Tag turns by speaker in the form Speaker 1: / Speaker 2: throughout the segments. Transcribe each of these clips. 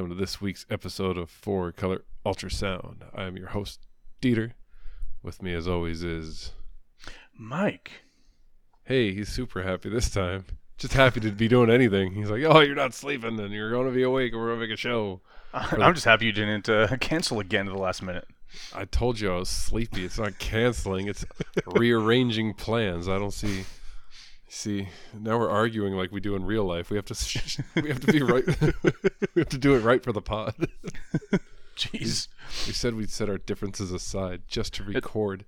Speaker 1: welcome to this week's episode of Four Color Ultrasound. I am your host, Dieter. With me, as always, is
Speaker 2: Mike.
Speaker 1: Hey, he's super happy this time. Just happy to be doing anything. He's like, "Oh, you're not sleeping, and you're going to be awake, and we're going to make a show."
Speaker 2: Uh, I'm the... just happy you didn't uh, cancel again at the last minute.
Speaker 1: I told you I was sleepy. It's not canceling. It's rearranging plans. I don't see See, now we're arguing like we do in real life. We have to we have to be right. we have to do it right for the pod.
Speaker 2: Jeez.
Speaker 1: We, we said we'd set our differences aside just to record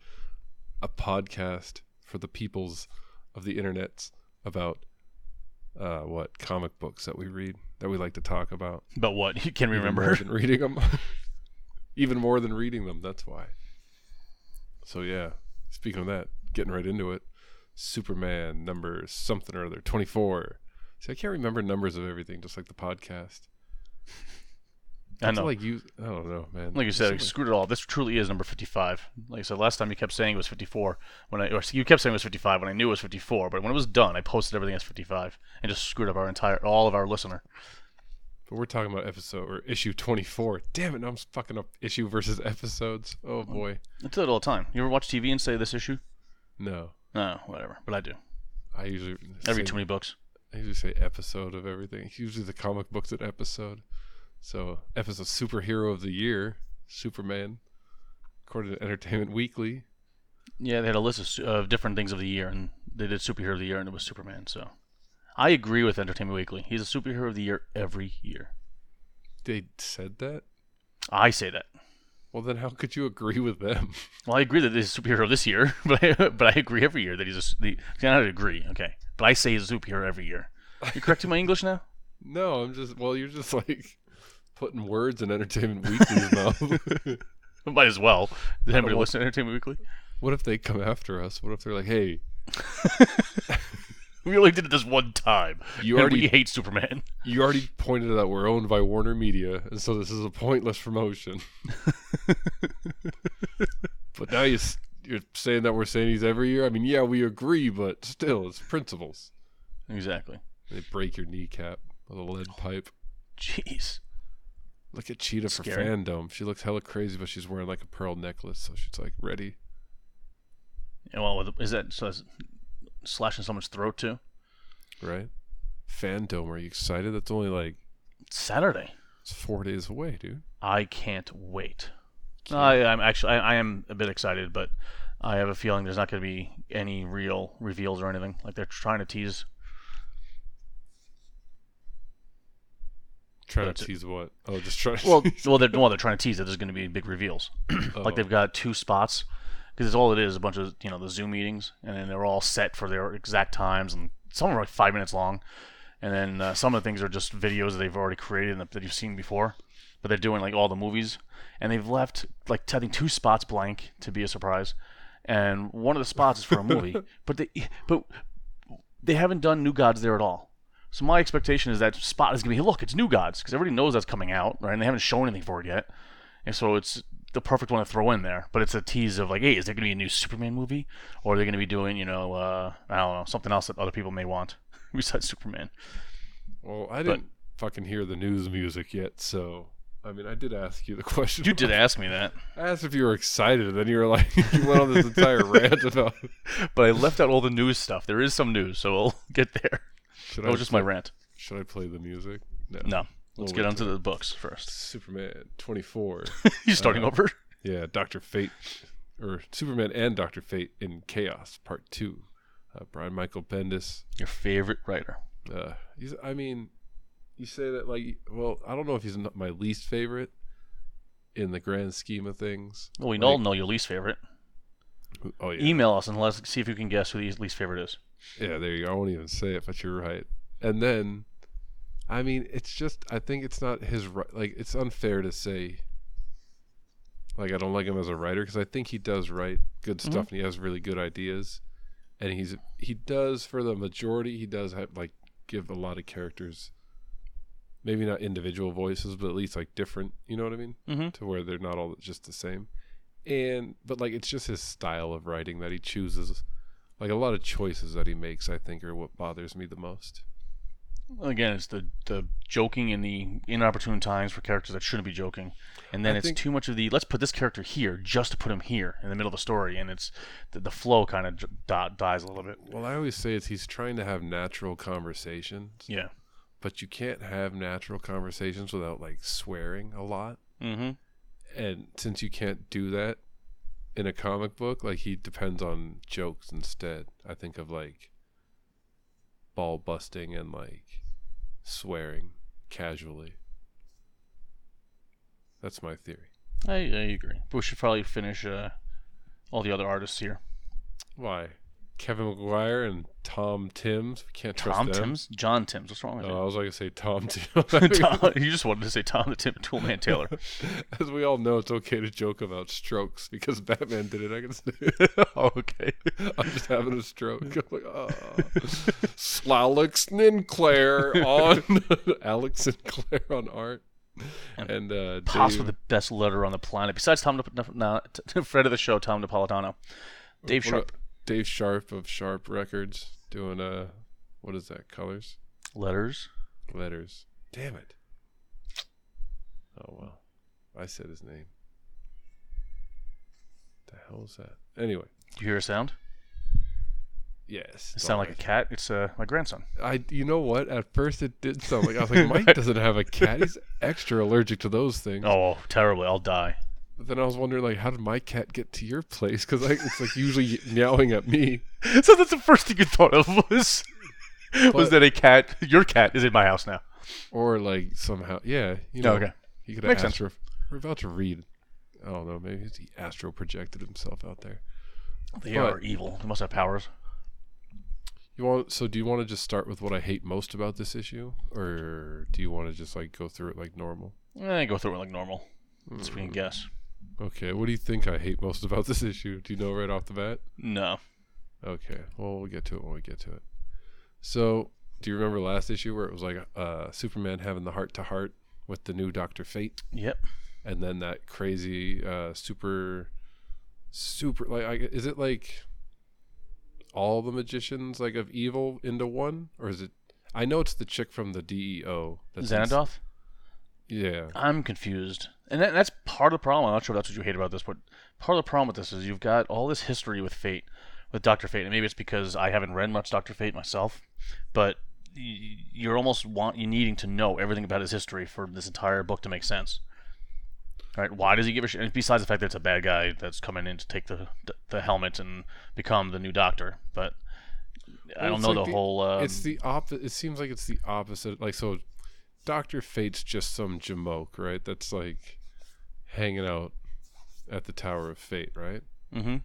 Speaker 1: a podcast for the peoples of the internet about uh, what comic books that we read that we like to talk about.
Speaker 2: But what you can remember. Even more than
Speaker 1: reading them, even more than reading them. That's why. So yeah, speaking of that, getting right into it. Superman number something or other, 24. See, I can't remember numbers of everything, just like the podcast.
Speaker 2: I know. Like you,
Speaker 1: I don't know, man.
Speaker 2: Like you said, like, screwed it all. This truly is number fifty-five. Like I said, last time you kept saying it was fifty-four when I, or you kept saying it was fifty-five when I knew it was fifty-four. But when it was done, I posted everything as fifty-five and just screwed up our entire, all of our listener.
Speaker 1: But we're talking about episode or issue twenty-four. Damn it! I'm fucking up issue versus episodes. Oh boy.
Speaker 2: I do it all the time. You ever watch TV and say this issue?
Speaker 1: No.
Speaker 2: No, whatever. But I do.
Speaker 1: I usually
Speaker 2: every too many books.
Speaker 1: I usually say episode of everything. usually the comic books at episode. So episode superhero of the year, Superman, according to Entertainment Weekly.
Speaker 2: Yeah, they had a list of, of different things of the year, and they did superhero of the year, and it was Superman. So I agree with Entertainment Weekly. He's a superhero of the year every year.
Speaker 1: They said that.
Speaker 2: I say that.
Speaker 1: Well, then how could you agree with them?
Speaker 2: Well, I agree that he's a superhero this year, but I, but I agree every year that he's a. The, not agree, okay, but I say he's a superhero every year. You correcting my English now?
Speaker 1: No, I'm just. Well, you're just like putting words in Entertainment Weekly's mouth. Might
Speaker 2: as well. Did anybody listen to Entertainment Weekly?
Speaker 1: What if they come after us? What if they're like, hey?
Speaker 2: We only did it this one time.
Speaker 1: You already
Speaker 2: hate Superman.
Speaker 1: You already pointed out. We're owned by Warner Media, and so this is a pointless promotion. but now you, you're saying that we're saying these every year. I mean, yeah, we agree, but still, it's principles.
Speaker 2: Exactly.
Speaker 1: They break your kneecap with a lead pipe.
Speaker 2: Jeez.
Speaker 1: Look at Cheetah for fandom. She looks hella crazy, but she's wearing like a pearl necklace, so she's like ready.
Speaker 2: Yeah, well, is that so? slashing someone's throat to.
Speaker 1: Right. Phantom, are you excited? That's only like
Speaker 2: Saturday.
Speaker 1: It's four days away, dude.
Speaker 2: I can't wait. Can't. I, am actually I, I, am a bit excited, but I have a feeling there's not going to be any real reveals or anything. Like they're trying to tease.
Speaker 1: Trying to tease what? Oh, just trying. To
Speaker 2: well, well, they're well, they're trying to tease that there's going to be big reveals. like they've got two spots because it's all it is a bunch of you know the Zoom meetings, and then they're all set for their exact times, and some are like five minutes long, and then uh, some of the things are just videos that they've already created and that you've seen before, but they're doing like all the movies, and they've left like I think two spots blank to be a surprise, and one of the spots is for a movie, but they but they haven't done New Gods there at all. So my expectation is that spot is gonna be look, it's New Gods because everybody knows that's coming out, right? And they haven't shown anything for it yet, and so it's the perfect one to throw in there, but it's a tease of like, hey, is there going to be a new Superman movie, or are they going to be doing, you know, uh, I don't know, something else that other people may want besides Superman?
Speaker 1: Well, I didn't but, fucking hear the news music yet, so I mean, I did ask you the question.
Speaker 2: You did ask me that.
Speaker 1: I asked if you were excited, and then you were like, you went on this entire rant about.
Speaker 2: But I left out all the news stuff. There is some news, so we'll get there. Should that I was just play, my rant.
Speaker 1: Should I play the music?
Speaker 2: No. No. Let's get onto the books first.
Speaker 1: Superman 24.
Speaker 2: He's starting uh, over.
Speaker 1: Yeah, Doctor Fate, or Superman and Doctor Fate in Chaos Part Two. Uh, Brian Michael Bendis,
Speaker 2: your favorite writer. Uh,
Speaker 1: he's. I mean, you say that like, well, I don't know if he's my least favorite in the grand scheme of things.
Speaker 2: Well, we like, all know your least favorite. Oh yeah. Email us and let's see if you can guess who the least favorite is.
Speaker 1: Yeah, there you go. I won't even say it, but you're right. And then I mean, it's just I think it's not his right. Like it's unfair to say. Like I don't like him as a writer because I think he does write good mm-hmm. stuff mm-hmm. and he has really good ideas, and he's he does for the majority he does have like give a lot of characters, maybe not individual voices, but at least like different. You know what I mean? Mm-hmm. To where they're not all just the same, and but like it's just his style of writing that he chooses, like a lot of choices that he makes. I think are what bothers me the most
Speaker 2: again, it's the the joking and the inopportune times for characters that shouldn't be joking, and then I it's think- too much of the let's put this character here just to put him here in the middle of the story, and it's the, the flow kind of d- dies a little bit.
Speaker 1: Well, I always say it's he's trying to have natural conversations.
Speaker 2: Yeah,
Speaker 1: but you can't have natural conversations without like swearing a lot. Mm-hmm. And since you can't do that in a comic book, like he depends on jokes instead. I think of like ball busting and like swearing casually. That's my theory.
Speaker 2: I, I agree. But we should probably finish uh, all the other artists here.
Speaker 1: Why? Kevin Maguire and Tom Timms. We can't trust Tom
Speaker 2: them. Timms? John Timms. What's wrong with you?
Speaker 1: Oh, I was like to say Tom Timms. you
Speaker 2: just wanted to say Tom the
Speaker 1: Tim
Speaker 2: Toolman Taylor.
Speaker 1: As we all know, it's okay to joke about strokes because Batman did it. I can say, oh, okay. I'm just having a stroke. I'm like, oh. Ah. Slolix Sinclair on Alex Sinclair on art. And, and uh,
Speaker 2: possibly Dave. the best letter on the planet, besides Tom, Na- no, friend of the show, Tom Napolitano, Dave
Speaker 1: Sharpe. Dave Sharpe of Sharp Records doing a uh, what is that? Colors?
Speaker 2: Letters.
Speaker 1: Letters. Damn it. Oh well. I said his name. The hell is that? Anyway.
Speaker 2: Do you hear a sound?
Speaker 1: Yes.
Speaker 2: It sound like a cat? It's uh, my grandson.
Speaker 1: I you know what? At first it did sound like I was like Mike doesn't have a cat. He's extra allergic to those things.
Speaker 2: Oh, terribly. I'll die
Speaker 1: then I was wondering, like, how did my cat get to your place? Because it's like usually meowing at me.
Speaker 2: So that's the first thing you thought of was but, was that a cat, your cat, is in my house now,
Speaker 1: or like somehow, yeah, you know, oh, okay, he
Speaker 2: could astro. Sense.
Speaker 1: We're about to read. I don't know. Maybe the astro projected himself out there.
Speaker 2: They but, are evil. They must have powers.
Speaker 1: You want so? Do you want to just start with what I hate most about this issue, or do you want to just like go through it like normal?
Speaker 2: I eh, go through it like normal. Mm. So we can hmm. guess.
Speaker 1: Okay, what do you think I hate most about this issue? Do you know right off the bat?
Speaker 2: No.
Speaker 1: Okay, well, we'll get to it when we get to it. So, do you remember last issue where it was like uh, Superman having the heart to heart with the new Doctor Fate?
Speaker 2: Yep.
Speaker 1: And then that crazy uh, super, super like I, is it like all the magicians like of evil into one, or is it? I know it's the chick from the DEO.
Speaker 2: That's
Speaker 1: Yeah.
Speaker 2: I'm confused and that, that's part of the problem. I'm not sure that's what you hate about this, but part of the problem with this is you've got all this history with Fate, with Doctor Fate, and maybe it's because I haven't read much Doctor Fate myself, but you're almost want you needing to know everything about his history for this entire book to make sense. Right? Why does he give a shit? And besides the fact that it's a bad guy that's coming in to take the the helmet and become the new Doctor, but I don't know like the, the, whole. Um,
Speaker 1: it's the opposite. It seems like it's the opposite. Like so, Doctor Fate's just some jamoke, right? That's like hanging out at the Tower of Fate, right? Mm-hmm.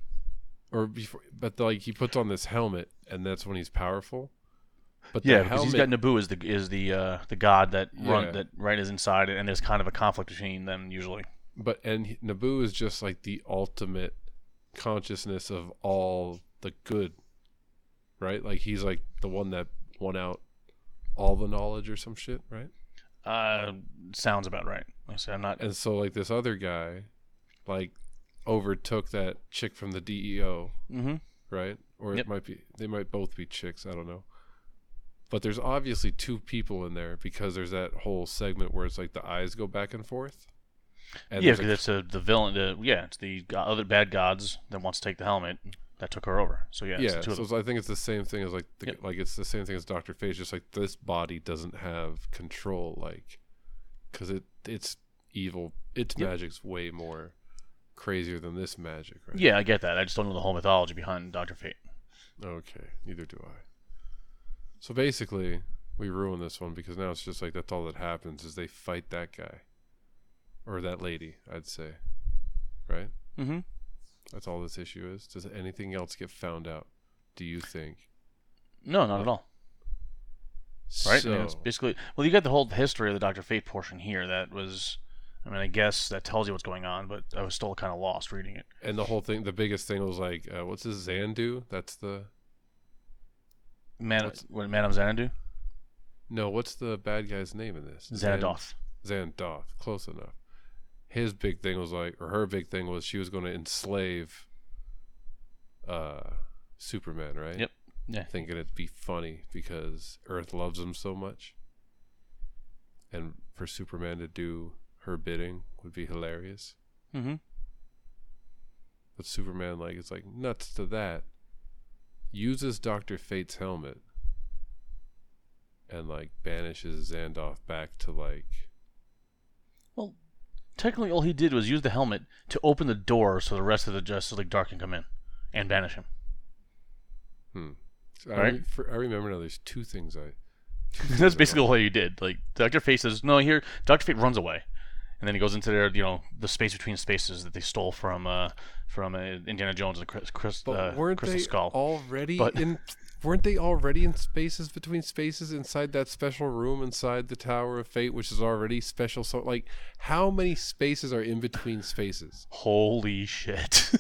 Speaker 1: Or before, but the, like he puts on this helmet, and that's when he's powerful.
Speaker 2: But yeah, because helmet... he's got Nabu is the is the uh, the god that run yeah. that right is inside, and there's kind of a conflict between them usually.
Speaker 1: But and he, Nabu is just like the ultimate consciousness of all the good, right? Like he's like the one that won out all the knowledge or some shit, right?
Speaker 2: Uh, sounds about right. I said I'm not.
Speaker 1: And so like this other guy, like overtook that chick from the DEO, mm-hmm. right? Or yep. it might be they might both be chicks. I don't know. But there's obviously two people in there because there's that whole segment where it's like the eyes go back and forth.
Speaker 2: And yeah, because it's a, the villain. The, yeah, it's the other bad gods that wants to take the helmet that took her over. So yeah,
Speaker 1: yeah. so I think it's the same thing as like the, yep. like it's the same thing as Doctor Fate. Just like this body doesn't have control, like because it it's evil. Its yep. magic's way more crazier than this magic, right?
Speaker 2: Yeah, I get that. I just don't know the whole mythology behind Doctor Fate.
Speaker 1: Okay, neither do I. So basically, we ruin this one because now it's just like that's all that happens is they fight that guy or that lady, I'd say. Right? Mm-hmm. That's all this issue is. Does anything else get found out? Do you think?
Speaker 2: No, not at uh, all right? So, I mean, it's basically well, you got the whole history of the Doctor Fate portion here. That was, I mean, I guess that tells you what's going on, but I was still kind of lost reading it.
Speaker 1: And the whole thing, the biggest thing was like, uh, what's this Zandu? That's the
Speaker 2: man. What's, what Madame Xanadu?
Speaker 1: No, what's the bad guy's name in this?
Speaker 2: Xanadoth.
Speaker 1: Xanadoth, close enough. His big thing was like, or her big thing was she was going to enslave uh, Superman, right?
Speaker 2: Yep
Speaker 1: yeah. thinking it'd be funny because Earth loves him so much. And for Superman to do her bidding would be hilarious. Mm-hmm. But Superman, like, is like nuts to that. Uses Doctor Fate's helmet and like banishes Zandoff back to like.
Speaker 2: Well, technically, all he did was use the helmet to open the door so the rest of the Justice League Dark can come in and banish him.
Speaker 1: Hmm. So I, re- I remember now. There's two things I.
Speaker 2: Two things That's I basically all you did. Like Doctor Fate says, no, here Doctor Fate runs away, and then he goes into their, you know, the space between spaces that they stole from, uh, from uh, Indiana Jones and Chris, Chris, uh, Crystal
Speaker 1: they
Speaker 2: Skull.
Speaker 1: Already but, in, weren't they already in spaces between spaces inside that special room inside the Tower of Fate, which is already special? So, like, how many spaces are in between spaces?
Speaker 2: Holy shit!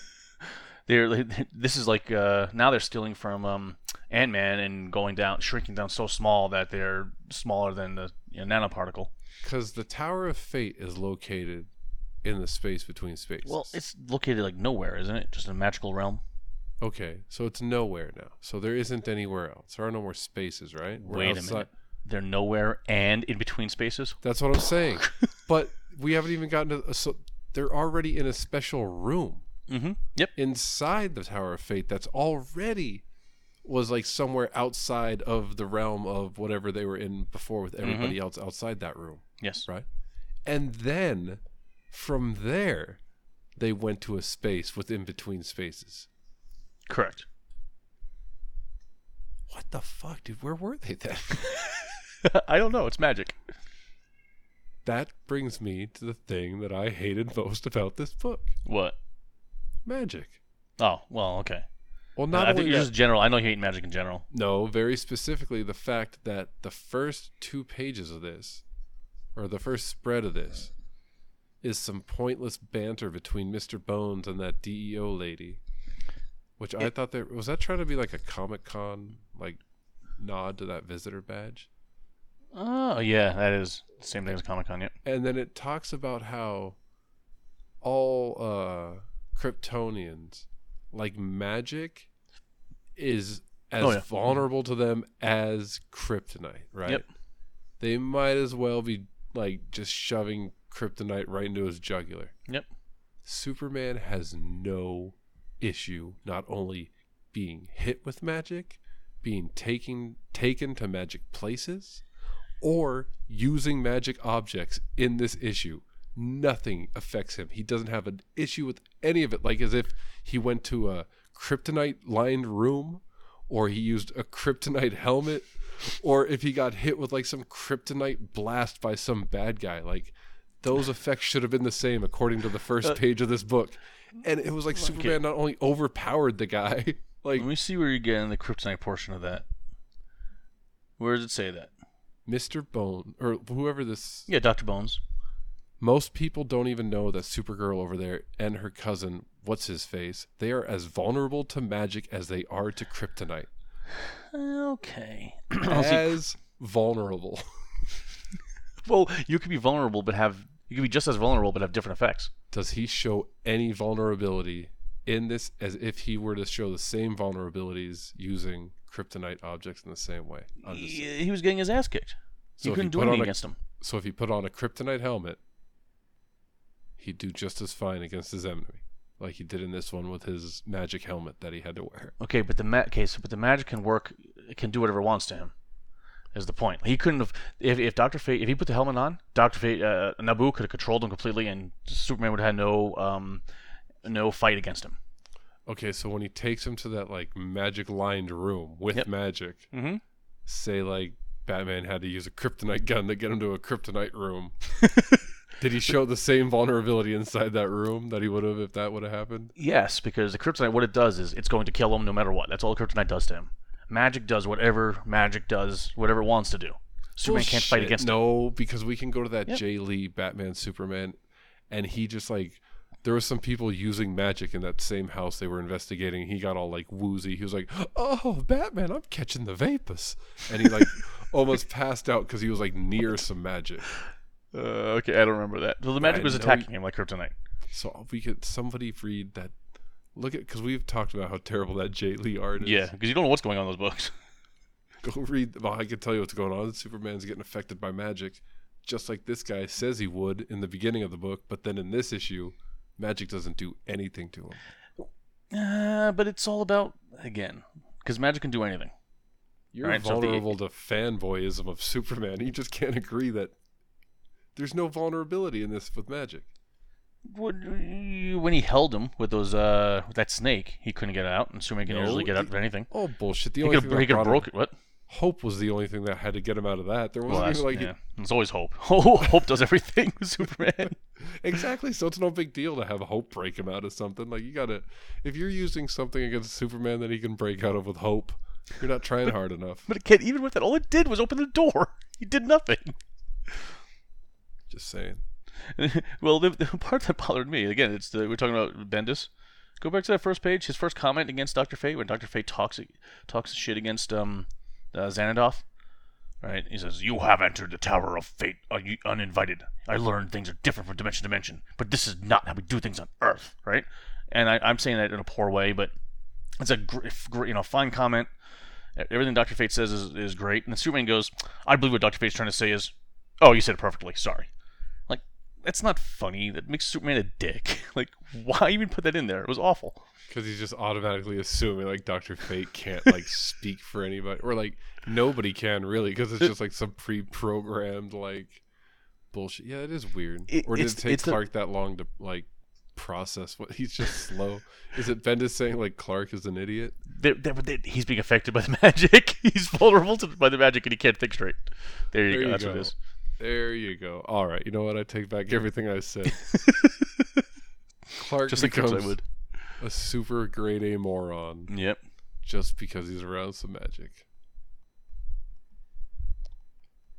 Speaker 2: they're this is like uh, now they're stealing from um, Ant Man and going down, shrinking down so small that they're smaller than the you know, nanoparticle.
Speaker 1: Because the Tower of Fate is located in the space between spaces.
Speaker 2: Well, it's located like nowhere, isn't it? Just a magical realm.
Speaker 1: Okay, so it's nowhere now. So there isn't anywhere else. There are no more spaces, right?
Speaker 2: Wait a minute. They're nowhere and in between spaces.
Speaker 1: That's what I'm saying. but we haven't even gotten to. So they're already in a special room.
Speaker 2: Mm-hmm. Yep.
Speaker 1: Inside the Tower of Fate, that's already was like somewhere outside of the realm of whatever they were in before with everybody mm-hmm. else outside that room.
Speaker 2: Yes.
Speaker 1: Right. And then from there, they went to a space within between spaces.
Speaker 2: Correct.
Speaker 1: What the fuck, dude? Where were they then?
Speaker 2: I don't know. It's magic.
Speaker 1: That brings me to the thing that I hated most about this book.
Speaker 2: What?
Speaker 1: magic.
Speaker 2: Oh well, okay. Well, not I think that, just general. I know you hate magic in general.
Speaker 1: No, very specifically the fact that the first two pages of this, or the first spread of this, is some pointless banter between Mister Bones and that DEO lady, which it, I thought there was that trying to be like a Comic Con like nod to that visitor badge.
Speaker 2: Oh yeah, that is same thing as Comic Con. Yep.
Speaker 1: And then it talks about how all. uh Kryptonians, like magic is as oh, yeah. vulnerable to them as kryptonite, right? Yep. They might as well be like just shoving kryptonite right into his jugular.
Speaker 2: Yep.
Speaker 1: Superman has no issue not only being hit with magic, being taken taken to magic places, or using magic objects in this issue. Nothing affects him. He doesn't have an issue with any of it, like as if he went to a kryptonite lined room or he used a kryptonite helmet or if he got hit with like some kryptonite blast by some bad guy. Like those effects should have been the same according to the first uh, page of this book. And it was like okay. Superman not only overpowered the guy, like
Speaker 2: Let me see where you get in the kryptonite portion of that. Where does it say that?
Speaker 1: Mr. Bone or whoever this
Speaker 2: Yeah, Dr. Bones.
Speaker 1: Most people don't even know that Supergirl over there and her cousin, what's his face, they are as vulnerable to magic as they are to kryptonite.
Speaker 2: Okay.
Speaker 1: as vulnerable.
Speaker 2: well, you could be vulnerable, but have you could be just as vulnerable, but have different effects.
Speaker 1: Does he show any vulnerability in this as if he were to show the same vulnerabilities using kryptonite objects in the same way?
Speaker 2: He,
Speaker 1: he
Speaker 2: was getting his ass kicked. So you couldn't do anything against him.
Speaker 1: So if he put on a kryptonite helmet he'd do just as fine against his enemy, like he did in this one with his magic helmet that he had to wear.
Speaker 2: Okay, but the ma- okay, so, but the magic can work, it can do whatever it wants to him. Is the point? He couldn't have if, if Doctor Fate if he put the helmet on, Doctor Fate uh, Nabu could have controlled him completely, and Superman would have had no um, no fight against him.
Speaker 1: Okay, so when he takes him to that like magic lined room with yep. magic, mm-hmm. say like Batman had to use a kryptonite gun to get him to a kryptonite room. Did he show the same vulnerability inside that room that he would have if that would have happened?
Speaker 2: Yes, because the kryptonite, what it does is it's going to kill him no matter what. That's all kryptonite does to him. Magic does whatever magic does, whatever it wants to do.
Speaker 1: Superman can't fight against no, because we can go to that yep. Jae Lee Batman Superman, and he just like there was some people using magic in that same house they were investigating. He got all like woozy. He was like, "Oh, Batman, I'm catching the vapors," and he like almost passed out because he was like near some magic.
Speaker 2: Uh, okay, I don't remember that. So the magic I was attacking him like kryptonite.
Speaker 1: So if we could somebody read that. Look at because we've talked about how terrible that Jae Lee art
Speaker 2: is. Yeah, because you don't know what's going on in those books.
Speaker 1: Go read. Well, I can tell you what's going on. Superman's getting affected by magic, just like this guy says he would in the beginning of the book. But then in this issue, magic doesn't do anything to
Speaker 2: him. Uh, but it's all about again because magic can do anything.
Speaker 1: You're right, vulnerable so the... to fanboyism of Superman. You just can't agree that there's no vulnerability in this with magic.
Speaker 2: When he held him with those uh that snake, he couldn't get out. And Superman he can No, usually get out of anything.
Speaker 1: Oh bullshit! The He only could thing that broke it. What? Hope was the only thing that had to get him out of that. There wasn't Well, even like
Speaker 2: yeah. It's always hope. Oh, hope does everything Superman.
Speaker 1: exactly. So it's no big deal to have Hope break him out of something. Like you gotta, if you're using something against Superman that he can break out of with Hope, you're not trying hard enough.
Speaker 2: But can't, even with that, all it did was open the door. He did nothing.
Speaker 1: Just saying.
Speaker 2: well, the, the, part that bothered me again, it's the, we're talking about Bendis. Go back to that first page. His first comment against Doctor Fate, when Doctor Fate talks talks shit against um, uh, Xanadoff, right? He says, "You have entered the Tower of Fate uh, uninvited. I learned things are different from dimension to dimension, but this is not how we do things on Earth, right?" And I, am saying that in a poor way, but it's a gr- gr- you know fine comment. Everything Doctor Fate says is, is great, and the Superman goes, "I believe what Doctor Fate's trying to say is, oh, you said it perfectly. Sorry." that's not funny. That makes Superman a dick. Like, why even put that in there? It was awful.
Speaker 1: Because he's just automatically assuming like Doctor Fate can't like speak for anybody, or like nobody can really, because it's just like some pre-programmed like bullshit. Yeah, it is weird. It, or did it take Clark that long to like process what he's just slow? is it Bendis saying like Clark is an idiot? They're,
Speaker 2: they're, they're, he's being affected by the magic. he's vulnerable to, by the magic, and he can't think straight. There you there go. You that's go. what it is.
Speaker 1: There you go. All right. You know what? I take back everything I said. Clark just becomes I would. a super grade A moron.
Speaker 2: Yep.
Speaker 1: Just because he's around some magic.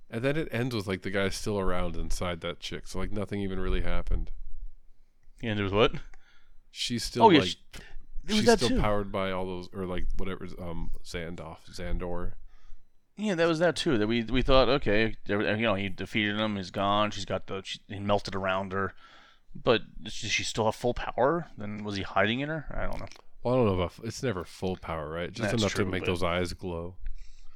Speaker 1: And then it ends with like the guy still around inside that chick, so like nothing even really happened.
Speaker 2: And it was what?
Speaker 1: She's still oh, yeah, like she, she's still too. powered by all those or like whatever um Zandoff, Zandor.
Speaker 2: Yeah, that was that too. That we we thought, okay, you know, he defeated him. He's gone. She's got the she, he melted around her, but does she still have full power? Then was he hiding in her? I don't know.
Speaker 1: Well, I don't know about it's never full power, right? Just That's enough true, to make but... those eyes glow.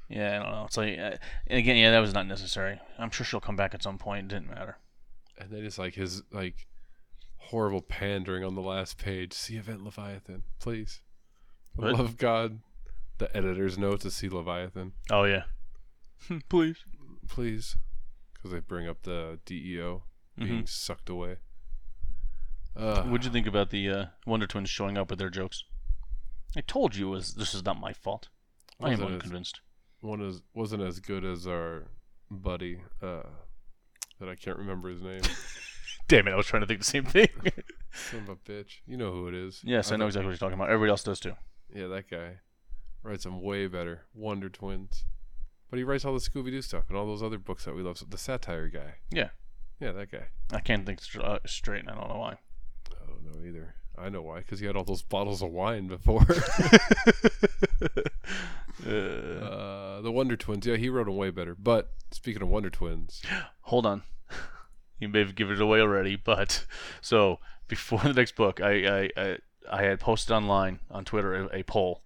Speaker 2: Yeah, I don't know. It's like, and uh, again, yeah, that was not necessary. I'm sure she'll come back at some point. It didn't matter.
Speaker 1: And then it's like his like horrible pandering on the last page. See event Leviathan, please. Love God, the editor's note to see Leviathan.
Speaker 2: Oh yeah, please,
Speaker 1: please, because they bring up the DEO mm-hmm. being mm-hmm. sucked away.
Speaker 2: Uh, What'd you ah. think about the uh, Wonder Twins showing up with their jokes? I told you was this is not my fault. I am unconvinced.
Speaker 1: As, one is wasn't as good as our buddy uh, that I can't remember his name.
Speaker 2: Damn it! I was trying to think the same thing.
Speaker 1: Son of a bitch! You know who it is.
Speaker 2: Yes, I, I know exactly what you're talking about. Everybody else does too.
Speaker 1: Yeah, that guy writes them way better. Wonder Twins. But he writes all the Scooby Doo stuff and all those other books that we love. So the satire guy.
Speaker 2: Yeah.
Speaker 1: Yeah, that guy.
Speaker 2: I can't think st- uh, straight, and I don't know why.
Speaker 1: I don't know either. I know why, because he had all those bottles of wine before. Uh. uh, the Wonder Twins. Yeah, he wrote them way better. But speaking of Wonder Twins,
Speaker 2: hold on. You may have given it away already, but so before the next book, I I, I, I had posted online on Twitter a, a poll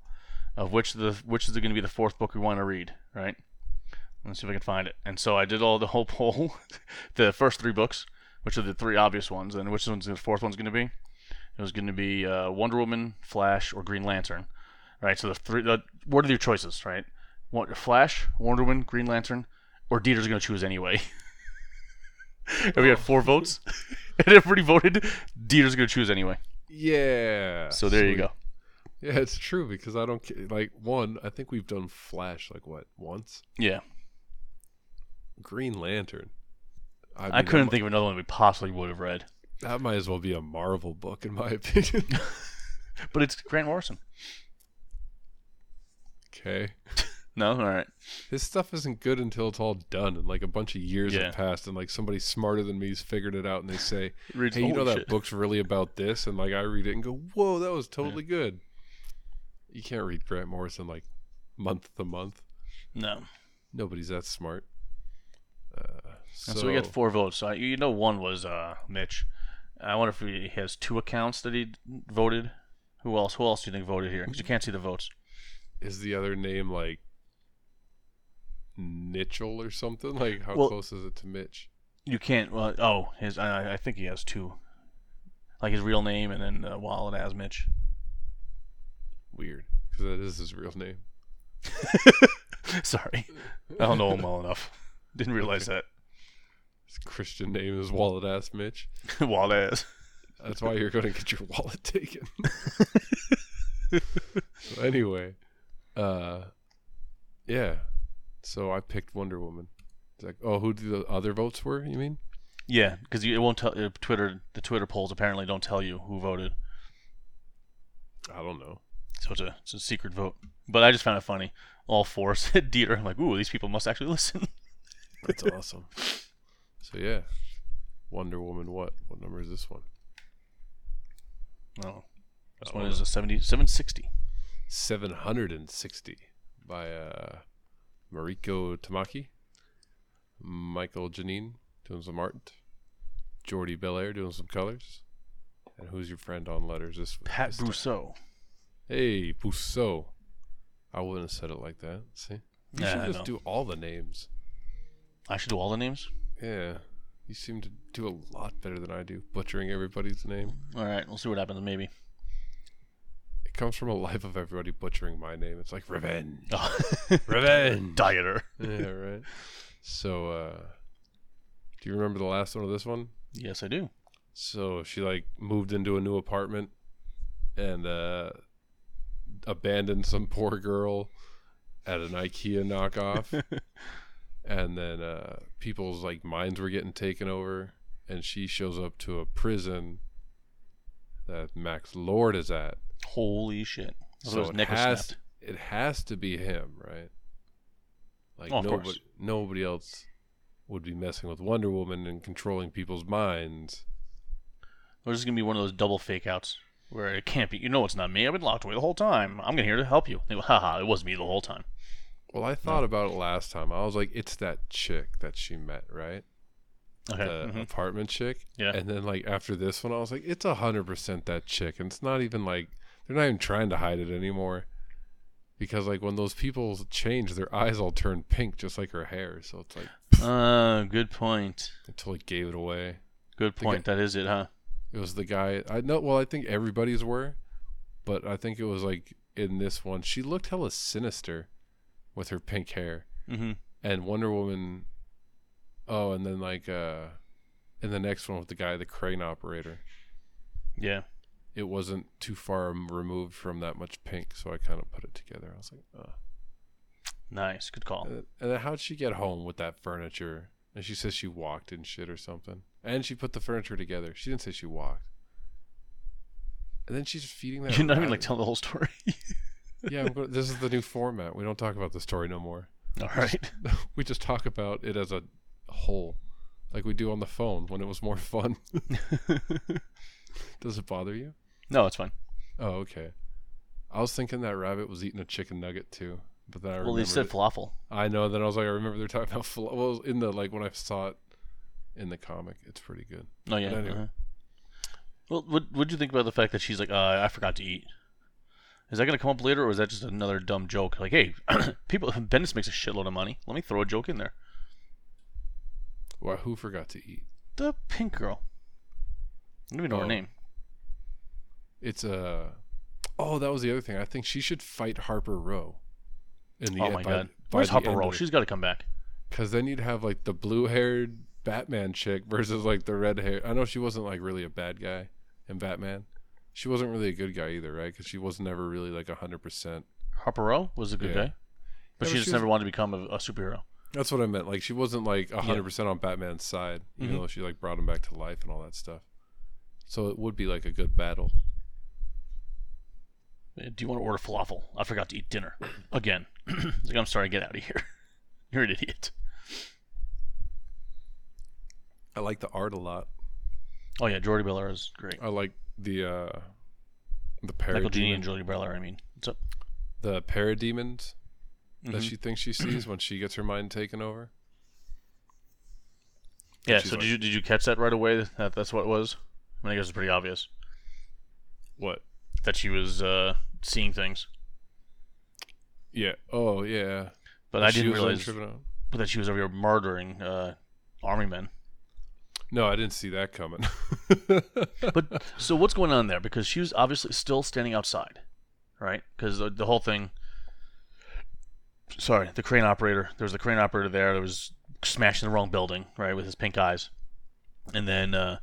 Speaker 2: of which the which is going to be the fourth book we want to read, right? Let's see if I can find it. And so I did all the whole poll, the first three books, which are the three obvious ones, and which one's the fourth one's going to be? It was going to be uh, Wonder Woman, Flash, or Green Lantern, right? So the three, the, what are your choices, right? What, Flash, Wonder Woman, Green Lantern, or Dieter's going to choose anyway. and we had four votes, and everybody voted. Dieter's going to choose anyway.
Speaker 1: Yeah.
Speaker 2: So there Sweet. you go.
Speaker 1: Yeah, it's true because I don't like one. I think we've done Flash like what once.
Speaker 2: Yeah.
Speaker 1: Green Lantern.
Speaker 2: I, mean, I couldn't think might, of another one we possibly would have read.
Speaker 1: That might as well be a Marvel book, in my opinion.
Speaker 2: but it's Grant Morrison.
Speaker 1: Okay.
Speaker 2: no, all right.
Speaker 1: His stuff isn't good until it's all done, and like a bunch of years yeah. have passed, and like somebody smarter than me's figured it out, and they say, "Hey, you know shit. that book's really about this," and like I read it and go, "Whoa, that was totally yeah. good." You can't read Grant Morrison like month to month.
Speaker 2: No,
Speaker 1: nobody's that smart.
Speaker 2: Uh, so, so, we got four votes. So I, you know, one was uh, Mitch. I wonder if he has two accounts that he voted. Who else? Who else do you think voted here? Because you can't see the votes.
Speaker 1: Is the other name like Mitchell or something? Like how
Speaker 2: well,
Speaker 1: close is it to Mitch?
Speaker 2: You can't. Well, oh, his. I, I, think he has two. Like his real name and then uh, Wallet as Mitch.
Speaker 1: Weird, because that is his real name.
Speaker 2: Sorry, I don't know him well enough. Didn't realize that.
Speaker 1: His Christian name is Wallet Ass Mitch.
Speaker 2: Wallet ass.
Speaker 1: That's why you're going to get your wallet taken. so anyway, uh, yeah. So I picked Wonder Woman. It's like, oh, who the other votes were? You mean?
Speaker 2: Yeah, because it won't tell uh, Twitter. The Twitter polls apparently don't tell you who voted.
Speaker 1: I don't know.
Speaker 2: So it's a, it's a secret vote. But I just found it funny. All four said Dieter. I'm like, ooh, these people must actually listen.
Speaker 1: That's awesome. So yeah, Wonder Woman. What? What number is this one?
Speaker 2: No, oh. this oh, one is a 70, 760.
Speaker 1: 760 by uh, Mariko Tamaki, Michael Janine doing some art, Jordie Bellaire doing some colors, and who's your friend on letters this week?
Speaker 2: Pat
Speaker 1: this
Speaker 2: Brosseau. Time?
Speaker 1: Hey, Pousseau. I wouldn't have said it like that. See? You should Yeah, just do all the names.
Speaker 2: I should do all the names.
Speaker 1: Yeah. You seem to do a lot better than I do, butchering everybody's name.
Speaker 2: All right, we'll see what happens. Maybe.
Speaker 1: It comes from a life of everybody butchering my name. It's like revenge.
Speaker 2: Revenge. Dieter.
Speaker 1: yeah, right. So, uh, do you remember the last one of this one?
Speaker 2: Yes, I do.
Speaker 1: So she like moved into a new apartment, and uh, abandoned some poor girl at an IKEA knockoff, and then uh, people's like minds were getting taken over, and she shows up to a prison that Max Lord is at.
Speaker 2: Holy shit!
Speaker 1: So it, has it has to be him, right? Like oh, nobody nobody else would be messing with Wonder Woman and controlling people's minds.
Speaker 2: Or this is gonna be one of those double fake outs where it can't be. You know, it's not me. I've been locked away the whole time. I'm gonna here to help you. Go, Haha, it was me the whole time.
Speaker 1: Well, I thought no. about it last time. I was like, it's that chick that she met, right? Okay. The mm-hmm. apartment chick.
Speaker 2: Yeah.
Speaker 1: And then like after this one, I was like, it's hundred percent that chick, and it's not even like they're not even trying to hide it anymore. Because like when those people change, their eyes all turn pink, just like her hair. So it's like,
Speaker 2: uh, good point.
Speaker 1: Until totally gave it away.
Speaker 2: Good point. That is it, huh?
Speaker 1: It was the guy. I know. Well, I think everybody's were, but I think it was like in this one. She looked hella sinister with her pink hair. Mm-hmm. And Wonder Woman. Oh, and then like uh, in the next one with the guy, the crane operator.
Speaker 2: Yeah.
Speaker 1: It wasn't too far removed from that much pink, so I kind of put it together. I was like, uh
Speaker 2: Nice, good call.
Speaker 1: And then how'd she get home with that furniture? And she says she walked and shit or something. And she put the furniture together. She didn't say she walked. And then she's feeding that. You're not even
Speaker 2: like telling the whole story.
Speaker 1: yeah, this is the new format. We don't talk about the story no more.
Speaker 2: All right.
Speaker 1: we just talk about it as a whole, like we do on the phone when it was more fun. Does it bother you?
Speaker 2: No, it's fine.
Speaker 1: Oh, okay. I was thinking that rabbit was eating a chicken nugget too, but then I
Speaker 2: well,
Speaker 1: they
Speaker 2: said falafel.
Speaker 1: I know. Then I was like, I remember they're talking about falafel well, in the like when I saw it in the comic. It's pretty good.
Speaker 2: Oh yeah. anyway. Uh-huh. Well, what what do you think about the fact that she's like, uh, I forgot to eat? Is that gonna come up later, or is that just another dumb joke? Like, hey, people, Bendis makes a shitload of money. Let me throw a joke in there.
Speaker 1: Well, who forgot to eat?
Speaker 2: The pink girl. I don't even know oh. her name.
Speaker 1: It's a. Uh... Oh, that was the other thing. I think she should fight Harper Row.
Speaker 2: In the oh my end, god! By, by Where's Harper Row? She's got to come back.
Speaker 1: Because then you'd have like the blue-haired Batman chick versus like the red hair. I know she wasn't like really a bad guy in Batman. She wasn't really a good guy either, right? Because she was never really like
Speaker 2: hundred percent. Harperell was a good yeah. guy, but yeah, she but just she never wanted to become a,
Speaker 1: a,
Speaker 2: superhero.
Speaker 1: That's what I meant. Like she wasn't like hundred percent on Batman's side, even mm-hmm. though she like brought him back to life and all that stuff. So it would be like a good battle.
Speaker 2: Do you want to order falafel? I forgot to eat dinner again. like, I'm sorry, get out of here. You're an idiot.
Speaker 1: I like the art a lot.
Speaker 2: Oh yeah, Jordie Bellaire is great.
Speaker 1: I like the uh the parademon.
Speaker 2: and Jordie I mean, what's up?
Speaker 1: The parademons mm-hmm. that she thinks she sees when she gets her mind taken over.
Speaker 2: Yeah. So like, did you did you catch that right away? That that's what it was. I I it was pretty obvious.
Speaker 1: What?
Speaker 2: That she was uh, seeing things.
Speaker 1: Yeah. Oh yeah.
Speaker 2: But I didn't realize. But that she was over here murdering uh, army men.
Speaker 1: No, I didn't see that coming.
Speaker 2: but so what's going on there? Because she was obviously still standing outside, right? Because the, the, whole thing. Sorry, the crane operator. There was the crane operator there that was smashing the wrong building, right, with his pink eyes, and then uh,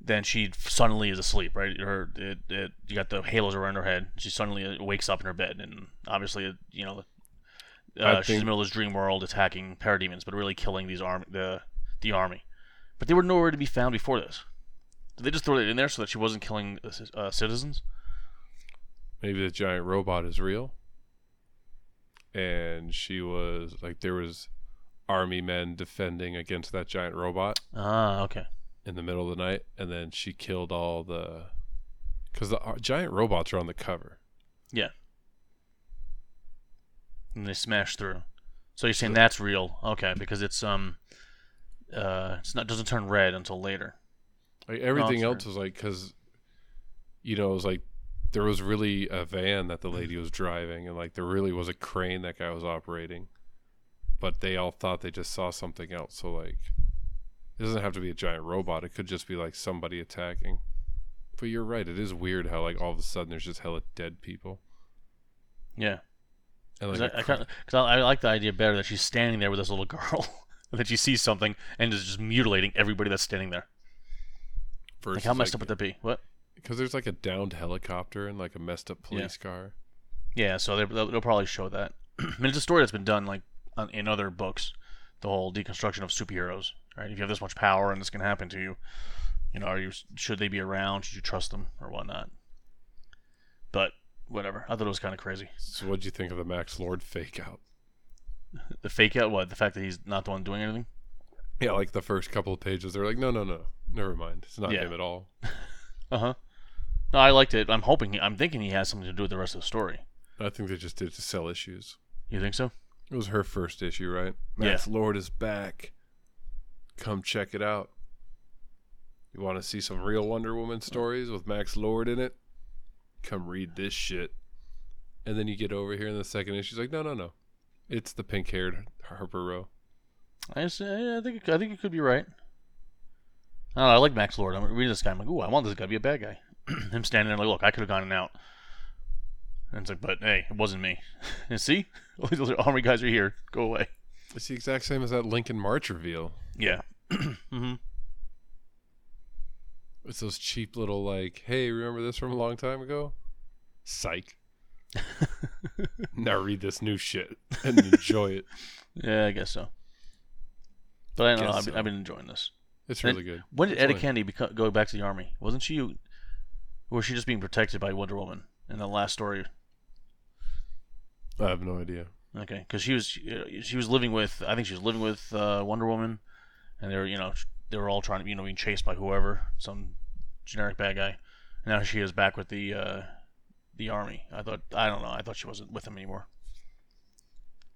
Speaker 2: then she suddenly is asleep, right? Her it, it you got the halos around her head. She suddenly uh, wakes up in her bed, and obviously uh, you know. Uh, she's think... in the middle of this dream world attacking parademons, but really killing these arm the the army but they were nowhere to be found before this. Did they just throw it in there so that she wasn't killing uh, uh, citizens?
Speaker 1: Maybe the giant robot is real, and she was like there was army men defending against that giant robot.
Speaker 2: Ah, okay.
Speaker 1: In the middle of the night, and then she killed all the because the uh, giant robots are on the cover.
Speaker 2: Yeah. And they smash through. So you're saying so, that's real? Okay, because it's um uh, it's not doesn't turn red until later.
Speaker 1: Like everything no, else was like because, you know, it was like there was really a van that the lady was driving, and like there really was a crane that guy was operating, but they all thought they just saw something else. So like, it doesn't have to be a giant robot. It could just be like somebody attacking. But you're right. It is weird how like all of a sudden there's just hella dead people.
Speaker 2: Yeah. Because like I, I, I, I like the idea better that she's standing there with this little girl. and then she sees something and is just mutilating everybody that's standing there. Versus, like how messed like, up would that be? What?
Speaker 1: Because there's like a downed helicopter and like a messed up police yeah. car.
Speaker 2: Yeah, so they'll, they'll probably show that. I mean, it's a story that's been done like on, in other books, the whole deconstruction of superheroes. Right? If you have this much power and this can happen to you, you know, are you should they be around? Should you trust them or whatnot? But whatever. I thought it was kind
Speaker 1: of
Speaker 2: crazy.
Speaker 1: So, what do you think of the Max Lord fake out?
Speaker 2: The fake out, what? The fact that he's not the one doing anything?
Speaker 1: Yeah, like the first couple of pages, they're like, no, no, no, never mind. It's not Yeah. him at all.
Speaker 2: Uh huh. No, I liked it. I'm hoping, I'm thinking he has something to do with the rest of the story.
Speaker 1: I think they just did it to sell issues.
Speaker 2: You think so?
Speaker 1: It was her first issue, right? Yeah. Lord is back. Come check it out. You want to see some real Wonder Woman stories with Max Lord in it? Come read this shit. And then you get over here in the second issue. She's like, no, no, no. It's the pink-haired Harper Row.
Speaker 2: I, I think I think it could be right. I don't know, I like Max Lord. I'm reading this guy. I'm like, ooh, I want this guy to be a bad guy. Him standing there, like, look, I could have gone and out. And it's like, but hey, it wasn't me. and see, all these other army guys are here. Go away.
Speaker 1: It's the exact same as that Lincoln March reveal.
Speaker 2: Yeah. mm-hmm.
Speaker 1: It's those cheap little like, hey, remember this from a long time ago? Psych now read this new shit and enjoy it.
Speaker 2: Yeah, I guess so. But I don't know. I've, so. I've, been enjoying this.
Speaker 1: It's really good.
Speaker 2: When did Etta Candy go back to the army? Wasn't she, or was she just being protected by Wonder Woman in the last story?
Speaker 1: I have no idea.
Speaker 2: Okay, because she was she was living with I think she was living with uh, Wonder Woman, and they were you know they were all trying to you know being chased by whoever some generic bad guy. And now she is back with the uh, the army. I thought I don't know. I thought she wasn't with him anymore.